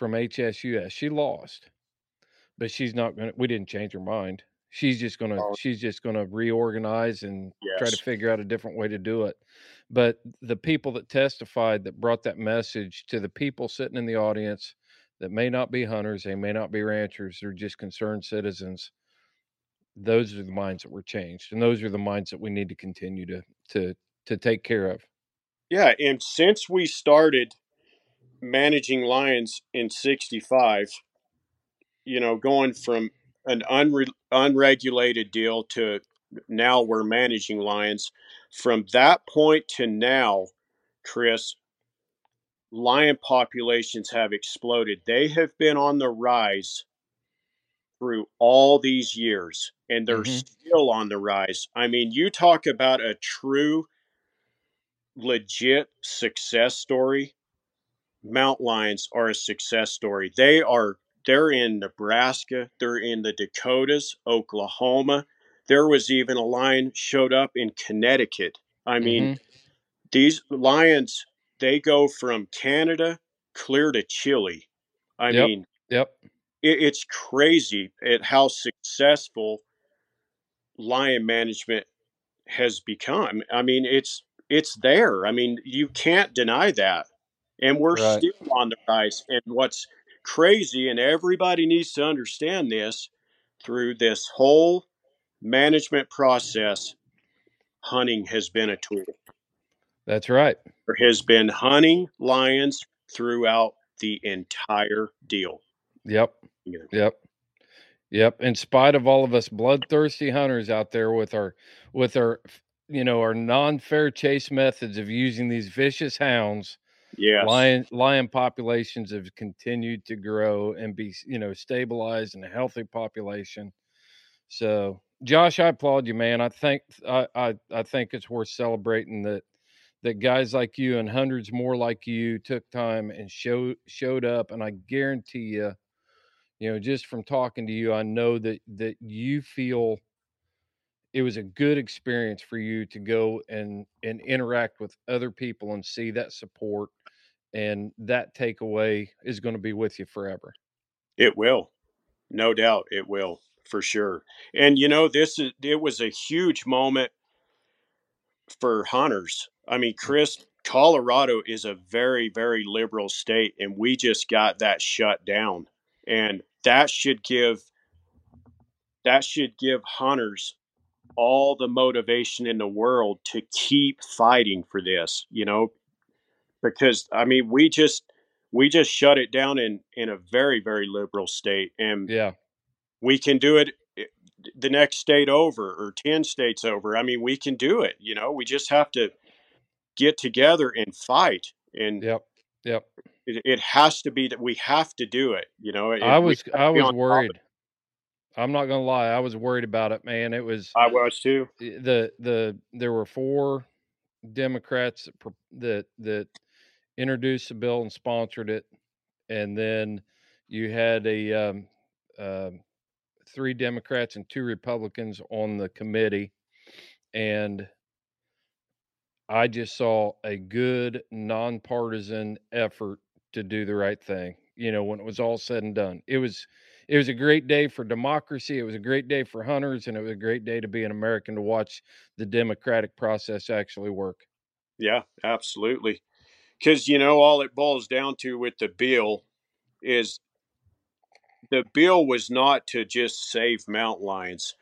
Speaker 2: from hsus she lost but she's not going to we didn't change her mind. She's just going to
Speaker 4: Oh.
Speaker 2: she's just going to reorganize and try to figure out a different way to do it. But the people that testified that brought that message to the people sitting in the audience that may not be hunters they may not be ranchers they're just concerned citizens those are the minds that were changed and those are the minds that we need to continue to to to take care of.
Speaker 4: Yeah, and since we started managing lions in 65, you know, going from an unre- unregulated deal to now we're managing lions, from that point to now, Chris, lion populations have exploded. They have been on the rise through all these years, and they're
Speaker 2: Mhm.
Speaker 4: still on the rise. I mean, you talk about a true, legit success story. Mountain lions are a success story. They are they're in Nebraska, they're in the Dakotas, Oklahoma. There was even a lion showed up in Connecticut. I mean,
Speaker 2: Mhm.
Speaker 4: these lions they go from Canada clear to Chile. I
Speaker 2: Yep.
Speaker 4: mean,
Speaker 2: yep
Speaker 4: it, it's crazy at how successful lion management has become. I mean, it's it's there. I mean, you can't deny that. And we're
Speaker 2: Right.
Speaker 4: still on the rise. And what's crazy, and everybody needs to understand this through this whole management process, hunting has been a tool.
Speaker 2: that's right
Speaker 4: There has been hunting lions throughout the entire deal.
Speaker 2: yep
Speaker 4: know,
Speaker 2: Yep. Yep. In spite of all of us bloodthirsty hunters out there with our with our you know our non-fair chase methods of using these vicious hounds,
Speaker 4: Yes.
Speaker 2: lion lion populations have continued to grow and be you know stabilized in a healthy population. So Josh, I applaud you, man. I think I, I I think it's worth celebrating that that guys like you and hundreds more like you took time and showed showed up and I guarantee you you know just from talking to you i know that that you feel it was a good experience for you to go and and interact with other people and see that support and that takeaway is going to be with you forever
Speaker 4: It will. No doubt it will, for sure. And you know, this is it was a huge moment for hunters. I mean, mm. Chris, Colorado is a very, very liberal state, and we just got that shut down. And that should give that should give hunters all the motivation in the world to keep fighting for this, you know, because I mean, we just we just shut it down in in a very, very liberal state, and
Speaker 2: yeah
Speaker 4: we can do it eh, the next state over or 10 states over. I mean, we can do it, you know, we just have to get together and fight. And
Speaker 2: yep yep
Speaker 4: it, it has to be that we have to do it. You know, If
Speaker 2: I was I was worried. I'm not gonna lie, I was worried about it, man. It was
Speaker 4: I was too.
Speaker 2: the the there were four Democrats that that that introduced the bill and sponsored it, and then you had a um, um three Democrats and two Republicans on the committee, and I just saw a good nonpartisan effort to do the right thing. You know, when it was all said and done, it was it was a great day for democracy. It was a great day for hunters, and it was a great day to be an American to watch the democratic process actually work.
Speaker 4: Yeah, absolutely. Because you know, all it boils down to with the bill is the bill was not to just save mountain lions.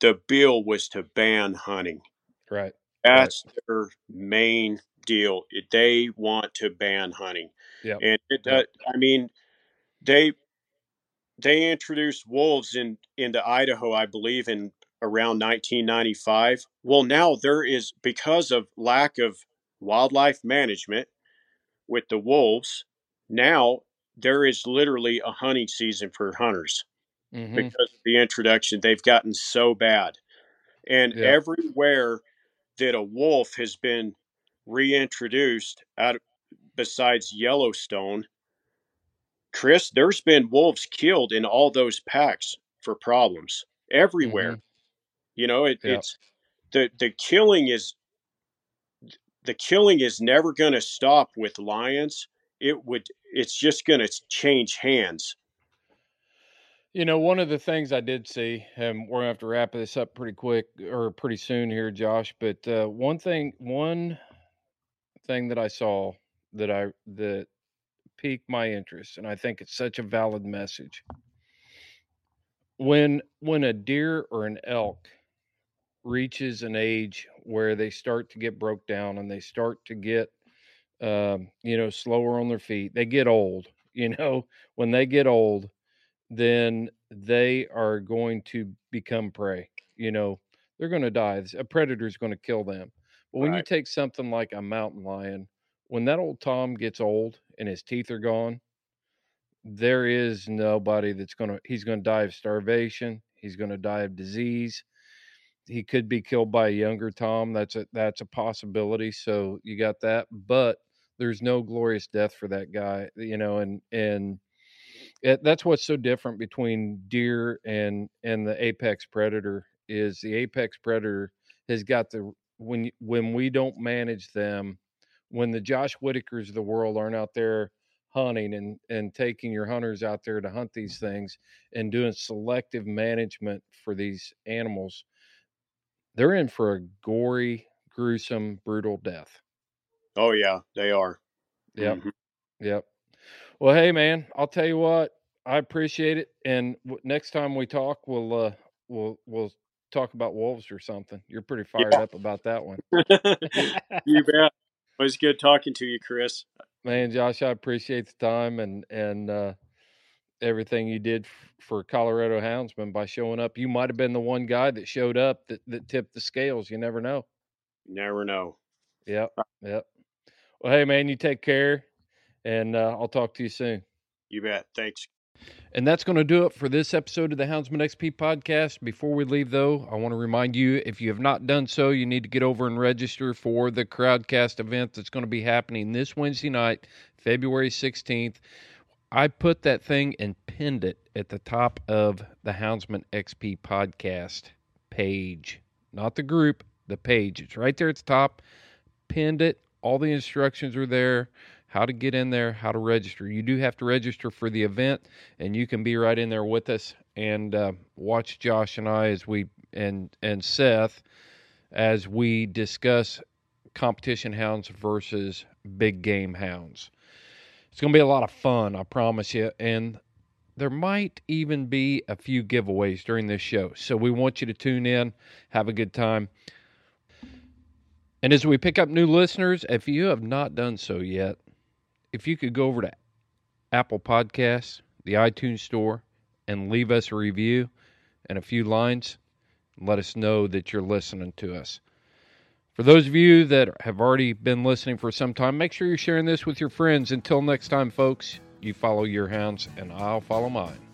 Speaker 4: The bill was to ban hunting.
Speaker 2: Right.
Speaker 4: That's their main deal. They want to ban hunting,
Speaker 2: Yep.
Speaker 4: and it, uh, I mean, they they introduced wolves in into Idaho, I believe, in around 1995. Well, now there is because of lack of wildlife management with the wolves. Now there is literally a hunting season for hunters
Speaker 2: hmm
Speaker 4: because of the introduction. They've gotten so bad. And
Speaker 2: Yeah.
Speaker 4: everywhere that a wolf has been reintroduced out besides Yellowstone, Chris, there's been wolves killed in all those packs for problems everywhere. You know, it,
Speaker 2: Yeah.
Speaker 4: it's the the killing is the killing is never going to stop with lions. It would it's just going to change hands.
Speaker 2: You know, one of the things I did see, and we're gonna have to wrap this up pretty quick or pretty soon here, Josh. But uh, one thing, one thing that I saw that I that piqued my interest, and I think it's such a valid message. When when a deer or an elk reaches an age where they start to get broke down and they start to get um, you know slower on their feet, they get old. <laughs> You know, when they get old, then they are going to become prey. You know, they're going to die. A predator is going to kill them. But when you take something like a mountain lion, when that old Tom gets old and his teeth are gone, there is nobody that's going to, he's going to die of starvation. He's going to die of disease. He could be killed by a younger Tom. That's a, that's a possibility. So you got that, but there's no glorious death for that guy, you know, and, and, it, that's what's so different between deer and and the apex predator is the apex predator has got the when when we don't manage them when the Josh Whitakers of the world aren't out there hunting and and taking your hunters out there to hunt these things and doing selective management for these animals they're in for a gory gruesome brutal death
Speaker 4: Oh yeah, they are.
Speaker 2: Yep.
Speaker 4: Mhm.
Speaker 2: Yep. Well, hey man, I'll tell you what. I appreciate it, and w- next time we talk, we'll uh, we'll we'll talk about wolves or something. You're pretty fired
Speaker 4: Yeah.
Speaker 2: up about that one, <laughs>
Speaker 4: you bet. It was good talking to you, Chris.
Speaker 2: man. Josh, I appreciate the time and and uh, everything you did f- for Colorado Houndsman by showing up. You might have been the one guy that showed up that that tipped the scales. You never know.
Speaker 4: Never know.
Speaker 2: Yep. Yep. Well, hey man, you take care, and uh, I'll talk to you soon.
Speaker 4: You bet. Thanks.
Speaker 2: And that's going to do it for this episode of the Houndsman XP podcast. Before we leave, though, I want to remind you if you have not done so, you need to get over and register for the Crowdcast event that's going to be happening this Wednesday night, February 16th. I put that thing and pinned it at the top of the Houndsman XP podcast page, not the group, the page. It's right there at the top. Pinned it. All the instructions are there how to get in there, how to register. You do have to register for the event, and you can be right in there with us and uh, watch Josh and I as we and and Seth as we discuss competition hounds versus big game hounds. It's going to be a lot of fun, I promise you, and there might even be a few giveaways during this show. So we want you to tune in, have a good time. And as we pick up new listeners, if you have not done so yet, if you could go over to Apple Podcasts, the iTunes Store, and leave us a review and a few lines, let us know that you're listening to us. For those of you that have already been listening for some time, make sure you're sharing this with your friends. Until next time, folks, you follow your hounds and I'll follow mine.